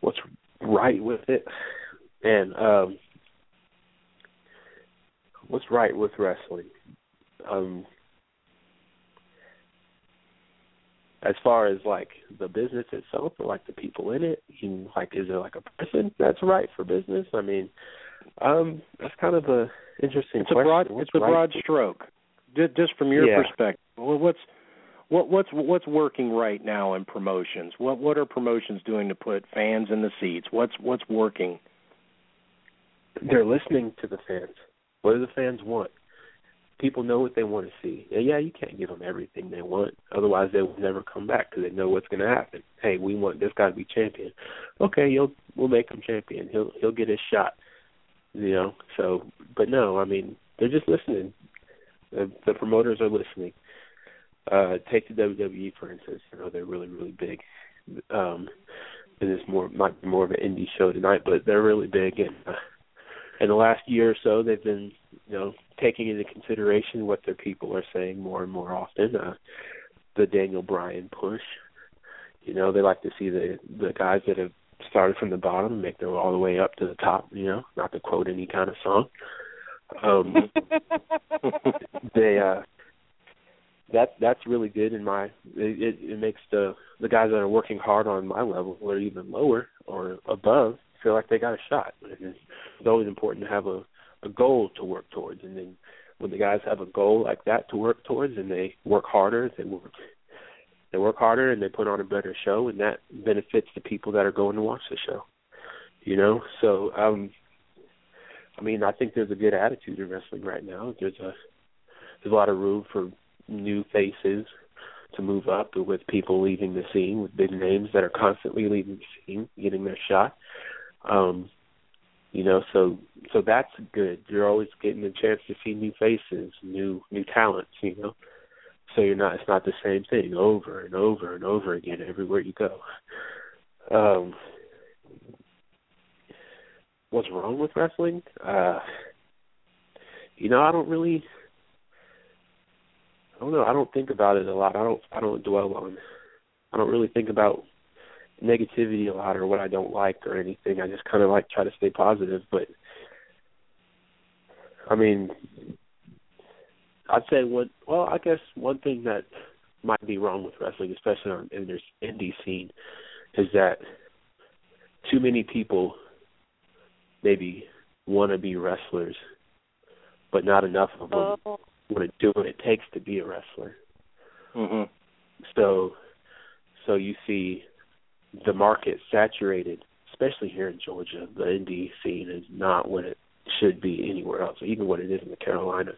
What's right with it? And um what's right with wrestling? Um as far as like the business itself or like the people in it, you like is there like a person that's right for business? I mean, um that's kind of a interesting It's a broad What's it's a right broad stroke. Just, just from your Yeah. perspective, well, what's what what's what's working right now in promotions? What what are promotions doing to put fans in the seats? What's what's working? they're listening to the fans. What do the fans want? People know what they want to see. And yeah, you can't give them everything they want, otherwise they will never come back because they know what's going to happen. Hey, we want this guy to be champion. Okay, you'll we'll make him champion. He'll he'll get his shot. You know. So, but no, I mean they're just listening. The, the promoters are listening. Uh, take the WWE for instance. You know they're really really big. Um, and it's more might be more of an indie show tonight, but they're really big and. Uh, in the last year or so they've been you know taking into consideration what their people are saying more and more often uh the Daniel Bryan push. You know they like to see the the guys that have started from the bottom and make their way all the way up to the top you know not to quote any kind of song. Um they uh that that's really good in my it, it it makes the the guys that are working hard on my level or even lower or above feel like they got a shot. It's, it's always important to have a a goal to work towards, and then when the guys have a goal like that to work towards, and they work harder, they work they work harder, and they put on a better show, and that benefits the people that are going to watch the show. You know, so um, I mean, I think there's a good attitude in wrestling right now. There's a there's a lot of room for new faces to move up with people leaving the scene with big names that are constantly leaving the scene, getting their shot. Um, you know, so so that's good. You're always getting a chance to see new faces, new new talents, you know. So you're not it's not the same thing over and over and over again everywhere you go. Um what's wrong with wrestling? Uh you know, I don't really I don't know, I don't think about it a lot. I don't I don't dwell on I don't really think about negativity a lot or what I don't like or anything. I just kind of like try to stay positive. But I mean, I'd say one. Well, I guess one thing that might be wrong with wrestling, especially on in this indie scene, is that too many people maybe want to be wrestlers, but not enough of them Oh. want to do what it takes to be a wrestler. Mhm. So, so you see the market saturated, especially here in Georgia. The indie scene is not what it should be anywhere else, even what it is in the Carolinas.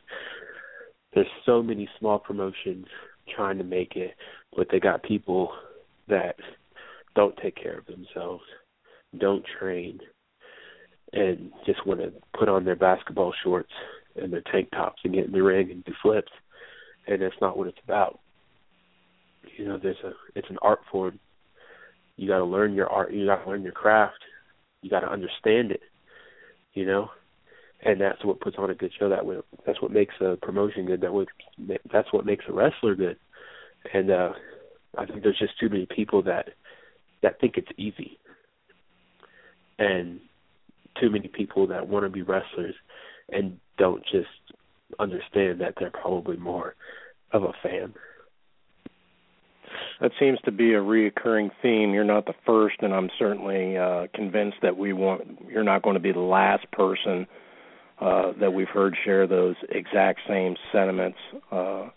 There's so many small promotions trying to make it, but they got people that don't take care of themselves, don't train, and just want to put on their basketball shorts and their tank tops and get in the ring and do flips. And that's not what it's about. You know, there's a it's an art form. You got to learn your art. You got to learn your craft. You got to understand it. You know, and that's what puts on a good show. That way, that's what makes a promotion good. That would that's what makes a wrestler good. And uh I think there's just too many people that that think it's easy, and too many people that want to be wrestlers and don't just understand that they're probably more of a fan. That seems to be a reoccurring theme. You're not the first, and I'm certainly uh, convinced that we want. You're not going to be the last person uh, that we've heard share those exact same sentiments uh,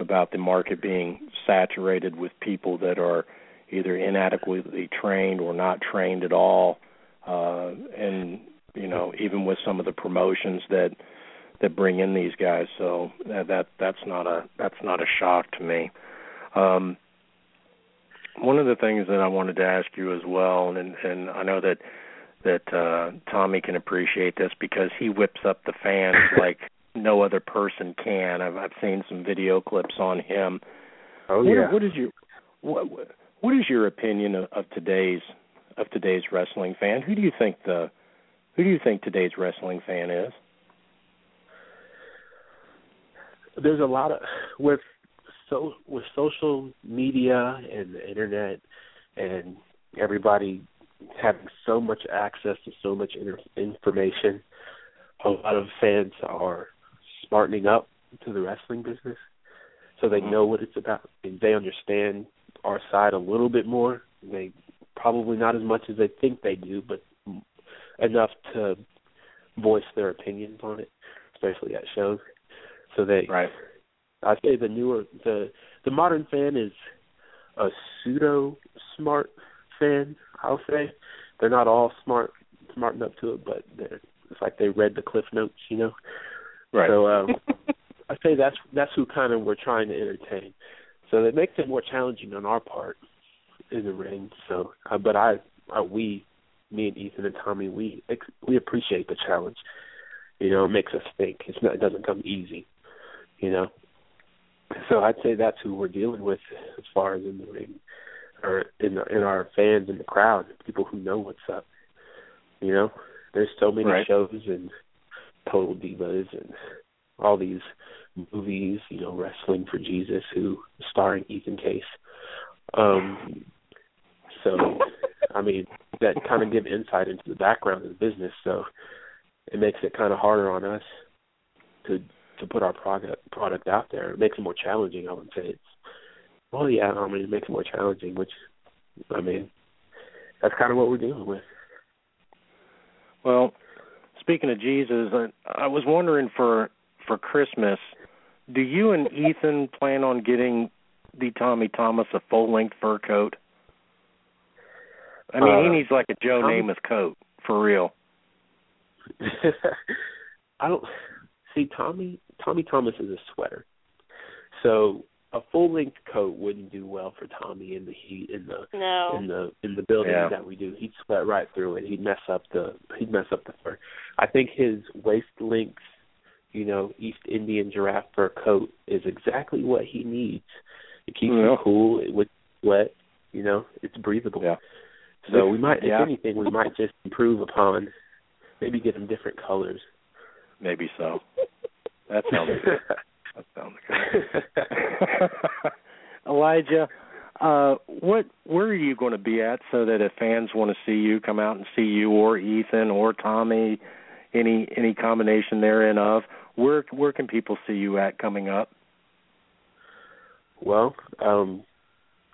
about the market being saturated with people that are either inadequately trained or not trained at all, uh, and you know even with some of the promotions that that bring in these guys. So that, that that's not a that's not a shock to me. Um, one of the things that I wanted to ask you as well, and and I know that that uh, Tommy can appreciate this because he whips up the fans like no other person can. I've I've seen some video clips on him. Oh what, yeah. What is your what what is your opinion of, of today's of today's wrestling fan? Who do you think the who do you think today's wrestling fan is? There's a lot of with so with social media and the internet and everybody having so much access to so much inter- information, a lot of fans are smartening up to the wrestling business, so they mm-hmm. know what it's about. And they understand our side a little bit more. They probably not as much as they think they do, but enough to voice their opinions on it, especially at shows. So they, right. I say the newer the the modern fan is a pseudo smart fan. I'll say they're not all smart smart enough to it, but they're, it's like they read the cliff notes, you know. Right. So um, I say that's that's who kind of we're trying to entertain. So it makes it more challenging on our part in the ring. So, uh, but I, I, we, me and Ethan and Tommy, we ex- we appreciate the challenge. You know, it makes us think. It's not, it doesn't come easy. You know, so I'd say that's who we're dealing with as far as in the ring, or in the, in our fans in the crowd, people who know what's up. You know, there's so many Right. shows and Total Divas and all these movies. You know, Wrestling for Jesus, who starring Ethan Case. Um, so, I mean, that kind of give insight into the background of the business. So, it makes it kind of harder on us to to put our product product out there. It makes it more challenging. I would say it's well, yeah. I mean, it makes it more challenging, which I mean, that's kind of what we're dealing with. Well, speaking of Jesus, I, I was wondering for for Christmas, do you and Ethan plan on getting the Tommy Thomas a full length fur coat? I mean, Uh, he needs like a Joe Tommy- Namath coat for real. I don't see Tommy. Tommy Thomas is a sweater, so a full length coat wouldn't do well for Tommy in the heat in the No. in the in the building Yeah. that we do. He'd sweat right through it. He'd mess up the he'd mess up the fur. I think his waist length, you know, East Indian giraffe fur coat is exactly what he needs. It keeps Yeah. him cool it with sweat. You know, it's breathable. Yeah. So we might, Yeah. if anything, we might just improve upon maybe get him different colors. Maybe so. That sounds good. That sounds good. Elijah, uh, what where are you going to be at so that if fans want to see you, come out and see you, or Ethan, or Tommy, any any combination therein of where where can people see you at coming up? Well, um,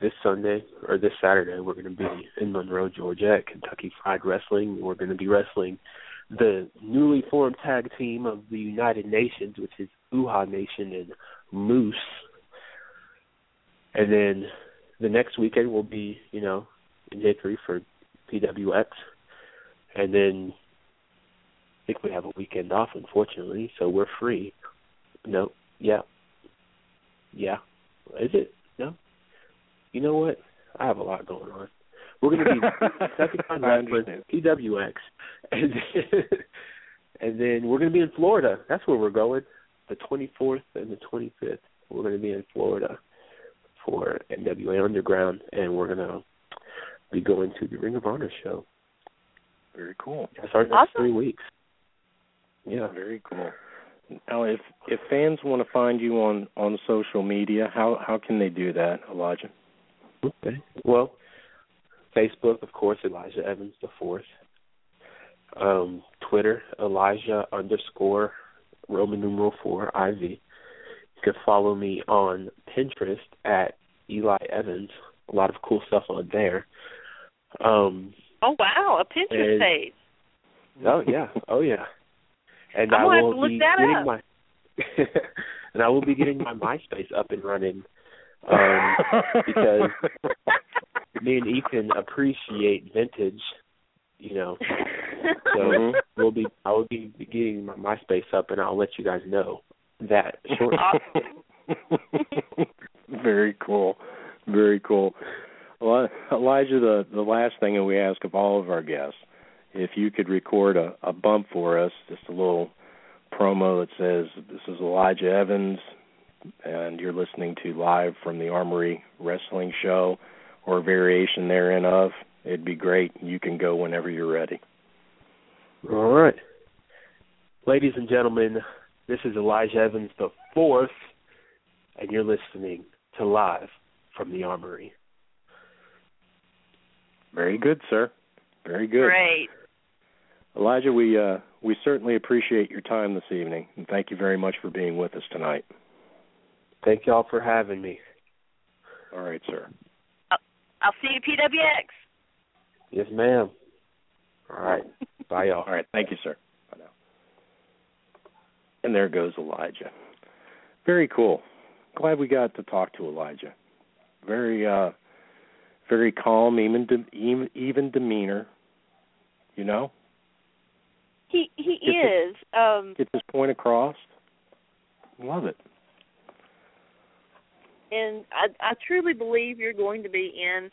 this Sunday or this Saturday, we're going to be in Monroe, Georgia, at Kentucky Fried Wrestling. We're going to be wrestling the newly formed tag team of the United Nations, which is Uhaa Nation and Moose. And then the next weekend will be, you know, in Hickory for PWX. And then I think we have a weekend off, unfortunately, so we're free. No, yeah, yeah. Is it? No. You know what? I have a lot going on. We're going to be second time wrestling PWX, and then, and then we're going to be in Florida. That's where we're going. The 24th and the 25th. We're going to be in Florida for NWA Underground, and we're going to be going to the Ring of Honor show. Very cool. That's our next Awesome. three weeks. Yeah. Very cool. Now, if if fans want to find you on on social media, how how can they do that, Elijah? Okay. Well, Facebook, of course, Elijah Evans the fourth. Um, Twitter, Elijah underscore Roman numeral four IV. You can follow me on Pinterest at Eli Evans. A lot of cool stuff on there. Um, Oh wow, a Pinterest And- page. oh yeah, oh yeah. And I'm I gonna have will to look be that getting up. my and I will be getting my MySpace up and running um, because me and Ethan appreciate vintage, you know. So Mhm. we'll be I will be getting my MySpace up and I'll let you guys know that shortly. Very cool. Very cool. Well, Elijah, the the last thing that we ask of all of our guests, if you could record a, a bump for us, just a little promo that says this is Elijah Evans and you're listening to live from the Armory Wrestling Show or variation therein of, it'd be great. You can go whenever you're ready. All right. Ladies and gentlemen, this is Elijah Evans the fourth, and you're listening to Live from the Armory. Very good, sir. Very good. Great. Elijah, we uh, we certainly appreciate your time this evening, and thank you very much for being with us tonight. Thank y'all for having me. All right, sir. I'll see you at PWX. Yes, ma'am. All right. Bye, y'all. All right, thank you, sir. Bye now. And there goes Elijah. Very cool. Glad we got to talk to Elijah. Very, uh, very calm, even de- even, even demeanor. You know, He he Get the- is. Um gets his point across. Love it. and I I truly believe you're going to be in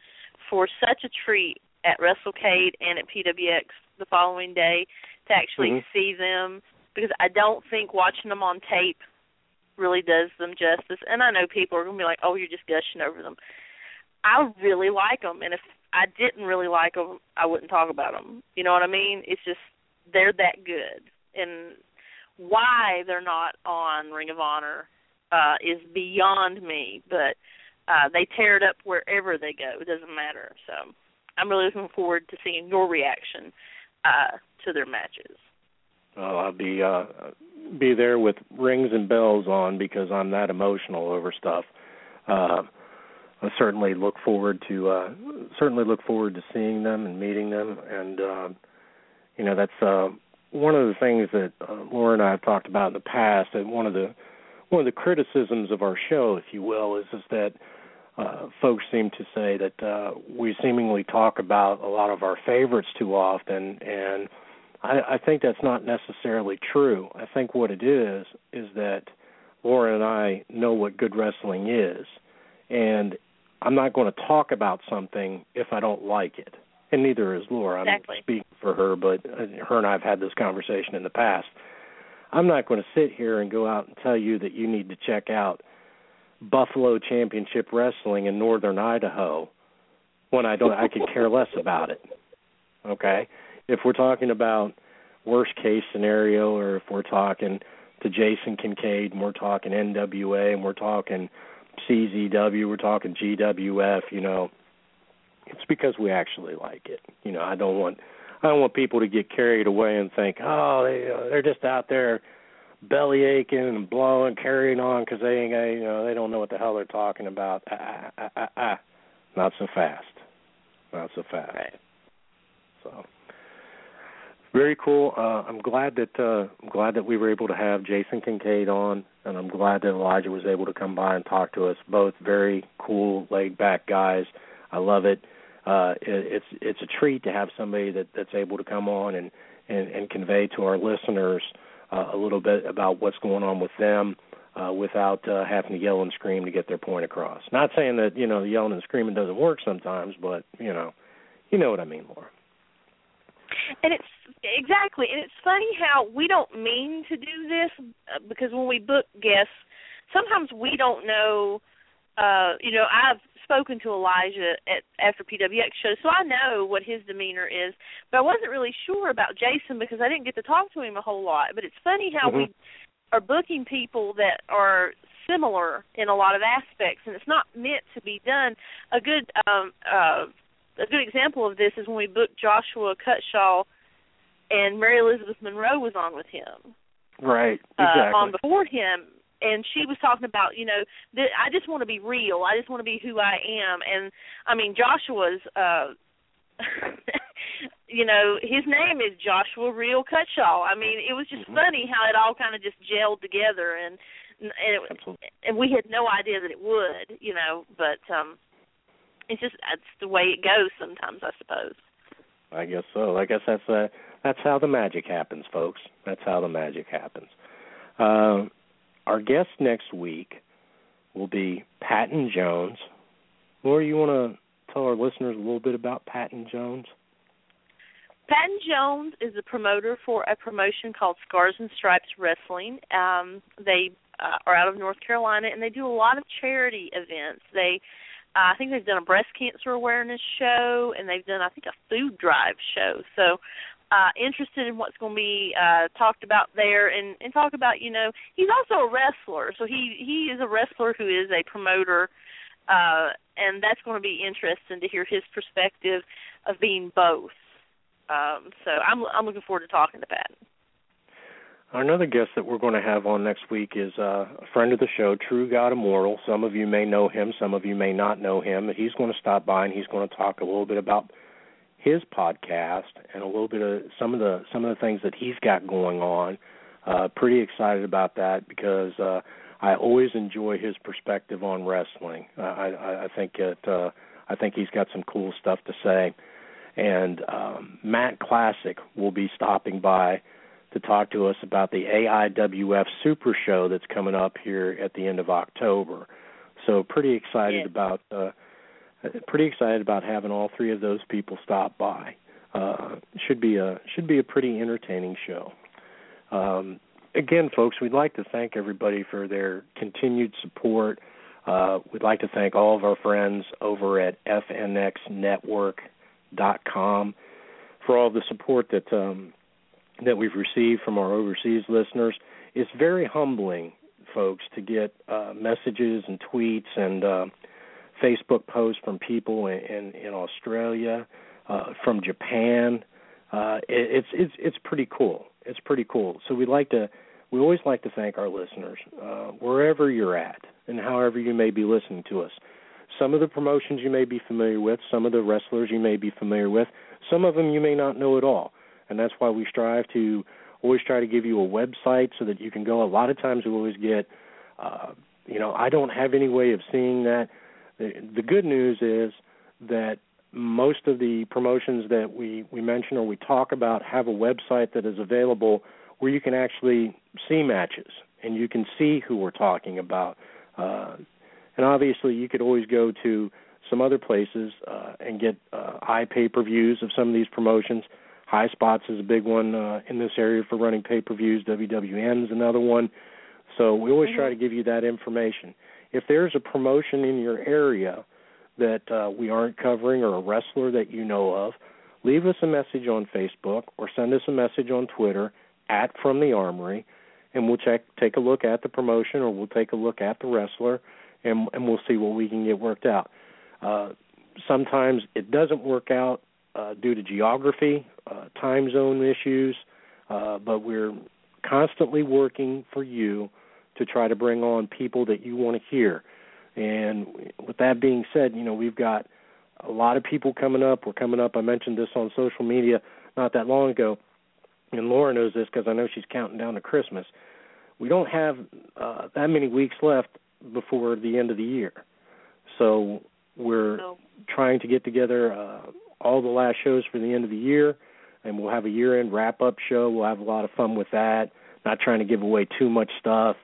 for such a treat at WrestleCade and at PWX the following day to actually Mhm. see them because I don't think watching them on tape really does them justice. And I know people are going to be like, "Oh, you're just gushing over them." I really like them, and if I didn't really like them, I wouldn't talk about them. You know what I mean? It's just they're that good, and why they're not on Ring of Honor uh is beyond me, but uh they tear it up wherever they go. It doesn't matter. So I'm really looking forward to seeing your reaction uh to their matches. Well, I'll be uh be there with rings and bells on because I'm that emotional over stuff. Uh I certainly look forward to uh certainly look forward to seeing them and meeting them and uh you know that's uh one of the things that uh, Laura and I have talked about in the past and one of the one of the criticisms of our show if you will is is that uh folks seem to say that uh we seemingly talk about a lot of our favorites too often and I, I think that's not necessarily true. I think what it is is that Laura and I know what good wrestling is, and I'm not going to talk about something if I don't like it. And neither is Laura. Exactly. I'm speaking for her, but uh, her and I have had this conversation in the past. I'm not going to sit here and go out and tell you that you need to check out Buffalo Championship Wrestling in Northern Idaho when I don't I could care less about it. Okay? If we're talking about worst case scenario or if we're talking to Jason Kincaid and we're talking NWA and we're talking CZW, we're talking GWF, you know, it's because we actually like it. You know, I don't want I don't want people to get carried away and think, "Oh, they uh, they're just out there belly aching and blowing, carrying on because they ain't, you know, they don't know what the hell they're talking about. Ah, ah, ah, ah. Not so fast. Not so fast. Right. So very cool. Uh, I'm glad that uh, I'm glad that we were able to have Jason Kincaid on, and I'm glad that Elijah was able to come by and talk to us. Both very cool, laid back guys. I love it. Uh, it it's it's a treat to have somebody that that's able to come on and and, and convey to our listeners uh, a little bit about what's going on with them uh, without uh, having to yell and scream to get their point across. Not saying that you know the yelling and screaming doesn't work sometimes, but you know, you know what I mean, Laura. And it's exactly, and it's funny how we don't mean to do this uh, because when we book guests, sometimes we don't know. Uh, you know, I've spoken to Elijah at after PWX show, so I know what his demeanor is. But I wasn't really sure about Jason because I didn't get to talk to him a whole lot. But it's funny how mm-hmm. we are booking people that are similar in a lot of aspects, and it's not meant to be done. A good um, uh, a good example of this is when we booked Joshua Cutshaw and Mary Elizabeth Monroe was on with him. Right. Exactly. Uh, on before him, and she was talking about, you know, that I just want to be real. I just want to be who I am. And I mean, Joshua's, uh, you know, his name is Joshua Real Cutshaw. I mean, it was just mm-hmm. funny how it all kind of just gelled together, and and, it, and we had no idea that it would, you know, but um it's just that's the way it goes sometimes, I suppose. I guess so. I guess that's uh, that's how the magic happens, folks. That's how the magic happens. Uh, our guest next week will be Patton Jones. Laura, you want to tell our listeners a little bit about Patton Jones? Patton Jones is a promoter for a promotion called Scars and Stripes Wrestling. Um, they uh, are out of North Carolina, and they do a lot of charity events. They uh, I think they've done a breast cancer awareness show, and they've done I think a food drive show. So, uh, interested in what's going to be uh, talked about there, and and talk about you know he's also a wrestler, so he he is a wrestler who is a promoter, uh, and that's going to be interesting to hear his perspective of being both. Um, so I'm I'm looking forward to talking to Pat. Another guest that we're going to have on next week is uh, a friend of the show, True God Immortal. Some of you may know him, some of you may not know him. He's going to stop by and he's going to talk a little bit about his podcast and a little bit of some of the some of the things that he's got going on. Uh, pretty excited about that because uh, I always enjoy his perspective on wrestling. Uh, I, I think it. Uh, I think he's got some cool stuff to say. And um, Matt Classic will be stopping by to talk to us about the AIWF Super Show that's coming up here at the end of October. So pretty excited yeah. about uh, pretty excited about having all three of those people stop by. Uh, should be a should be a pretty entertaining show. Um, again, folks, we'd like to thank everybody for their continued support. Uh, we'd like to thank all of our friends over at FNXNetwork.com for all the support that um, that we've received from our overseas listeners. It's very humbling, folks, to get uh, messages and tweets and uh, Facebook posts from people in in, in Australia, uh, from Japan. Uh, it, it's it's it's pretty cool. It's pretty cool. So we like to we always like to thank our listeners uh, wherever you're at and however you may be listening to us. Some of the promotions you may be familiar with, some of the wrestlers you may be familiar with, some of them you may not know at all and that's why we strive to always try to give you a website so that you can go. A lot of times we always get, uh, you know, I don't have any way of seeing that. The, the good news is that most of the promotions that we we mention or we talk about have a website that is available where you can actually see matches and you can see who we're talking about. Uh, and obviously, you could always go to some other places uh, and get uh, eye pay per views of some of these promotions. High Spots is a big one uh, in this area for running pay per views. WWN is another one. So we always mm-hmm. try to give you that information. If there's a promotion in your area that uh, we aren't covering or a wrestler that you know of, leave us a message on Facebook or send us a message on Twitter at From the Armory, and we'll check take a look at the promotion or we'll take a look at the wrestler, and and we'll see what we can get worked out. Uh, sometimes it doesn't work out uh, due to geography, uh, time zone issues, uh, but we're constantly working for you to try to bring on people that you want to hear. And with that being said, you know, we've got a lot of people coming up. We're coming up. I mentioned this on social media not that long ago, and Laura knows this because I know she's counting down to Christmas. We don't have uh, that many weeks left before the end of the year, so we're No. trying to get together uh, all the last shows for the end of the year, and we'll have a year-end wrap-up show. We'll have a lot of fun with that. Not trying to give away too much stuff,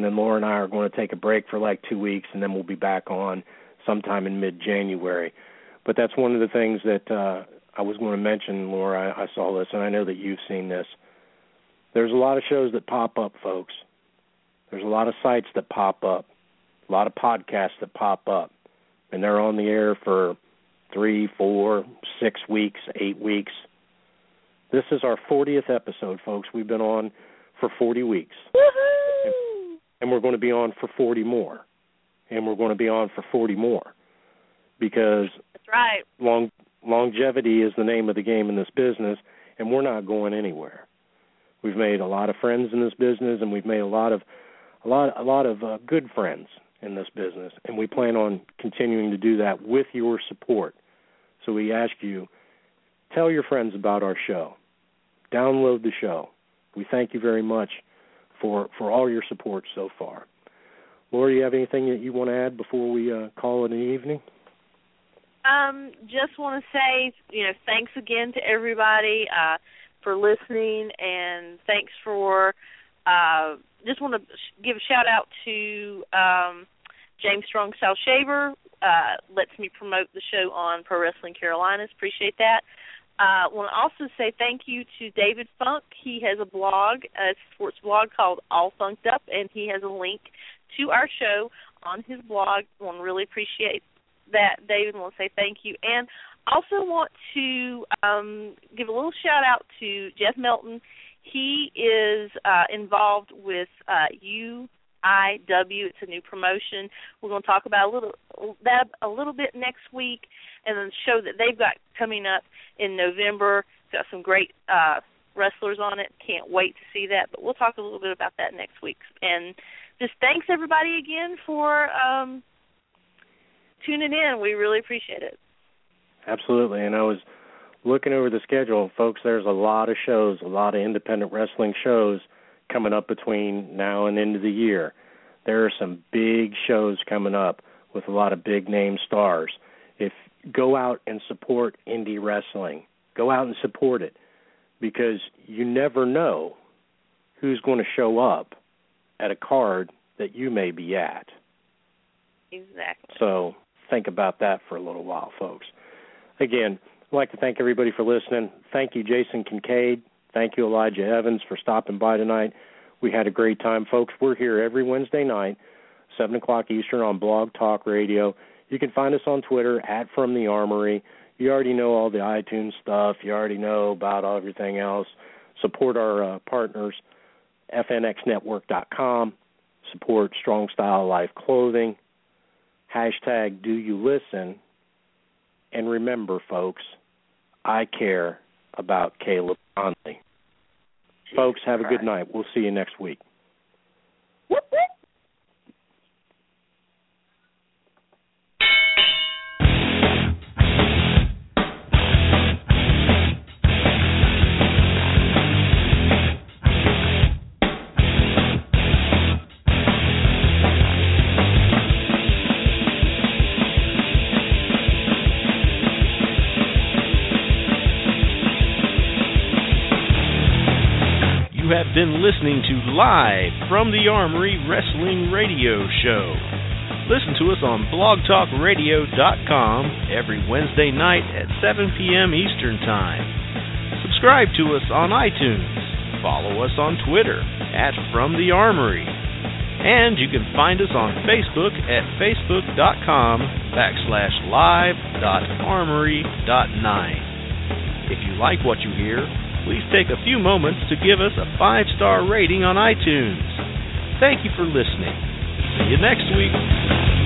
and then Laura and I are going to take a break for like two weeks, and then we'll be back on sometime in mid-January. But that's one of the things that uh, I was going to mention, Laura. I, I saw this, and I know that you've seen this. There's a lot of shows that pop up, folks. There's a lot of sites that pop up, a lot of podcasts that pop up, and they're on the air for three, four, six weeks, eight weeks. This is our 40th episode, folks. We've been on for 40 weeks. Woohoo! And we're going to be on for 40 more. And we're going to be on for 40 more. Because That's right. long longevity is the name of the game in this business and we're not going anywhere. We've made a lot of friends in this business and we've made a lot of a lot a lot of uh, good friends in this business and we plan on continuing to do that with your support. So we ask you tell your friends about our show. Download the show. We thank you very much for for all your support so far. Laura, you have anything that you want to add before we uh, call it an evening? Um, just want to say, you know, thanks again to everybody uh, for listening, and thanks for. Uh, just want to sh- give a shout out to um, James Strong South Shaver. Uh, lets me promote the show on Pro Wrestling Carolinas. Appreciate that. Uh, want to also say thank you to David Funk. He has a blog, a sports blog called All Funked Up, and he has a link to our show on his blog. Want to really appreciate that, David. Want to say thank you, and also want to um, give a little shout out to Jeff Melton. He is uh, involved with uh, UIW. It's a new promotion. We're going to talk about a little that a little bit next week, and then the show that they've got coming up in November. It's got some great uh, wrestlers on it. Can't wait to see that. But we'll talk a little bit about that next week. And just thanks everybody again for um, tuning in. We really appreciate it. Absolutely. And I was looking over the schedule, folks, there's a lot of shows, a lot of independent wrestling shows coming up between now and end of the year. There are some big shows coming up with a lot of big name stars. Go out and support indie wrestling, go out and support it because you never know who's going to show up at a card that you may be at. Exactly. So think about that for a little while, folks. Again, I'd like to thank everybody for listening. Thank you, Jason Kincaid. Thank you, Elijah Evans, for stopping by tonight. We had a great time, folks. We're here every Wednesday night, 7 o'clock Eastern on Blog Talk Radio. You can find us on Twitter at From the Armory. You already know all the iTunes stuff. You already know about everything else. Support our uh, partners, FNXNetwork.com. Support Strong Style Life Clothing. Hashtag Do You Listen. And remember, folks, I care about Caleb Konley. Folks, have a good night. We'll see you next week. Listening to Live from the Armory Wrestling Radio Show. Listen to us on blogtalkradio.com every Wednesday night at 7 p.m. Eastern Time. Subscribe to us on iTunes. Follow us on Twitter at From the Armory. And you can find us on Facebook at facebook.com backslash live.armory.9. If you like what you hear, please take a few moments to give us a five star rating on iTunes. Thank you for listening. See you next week.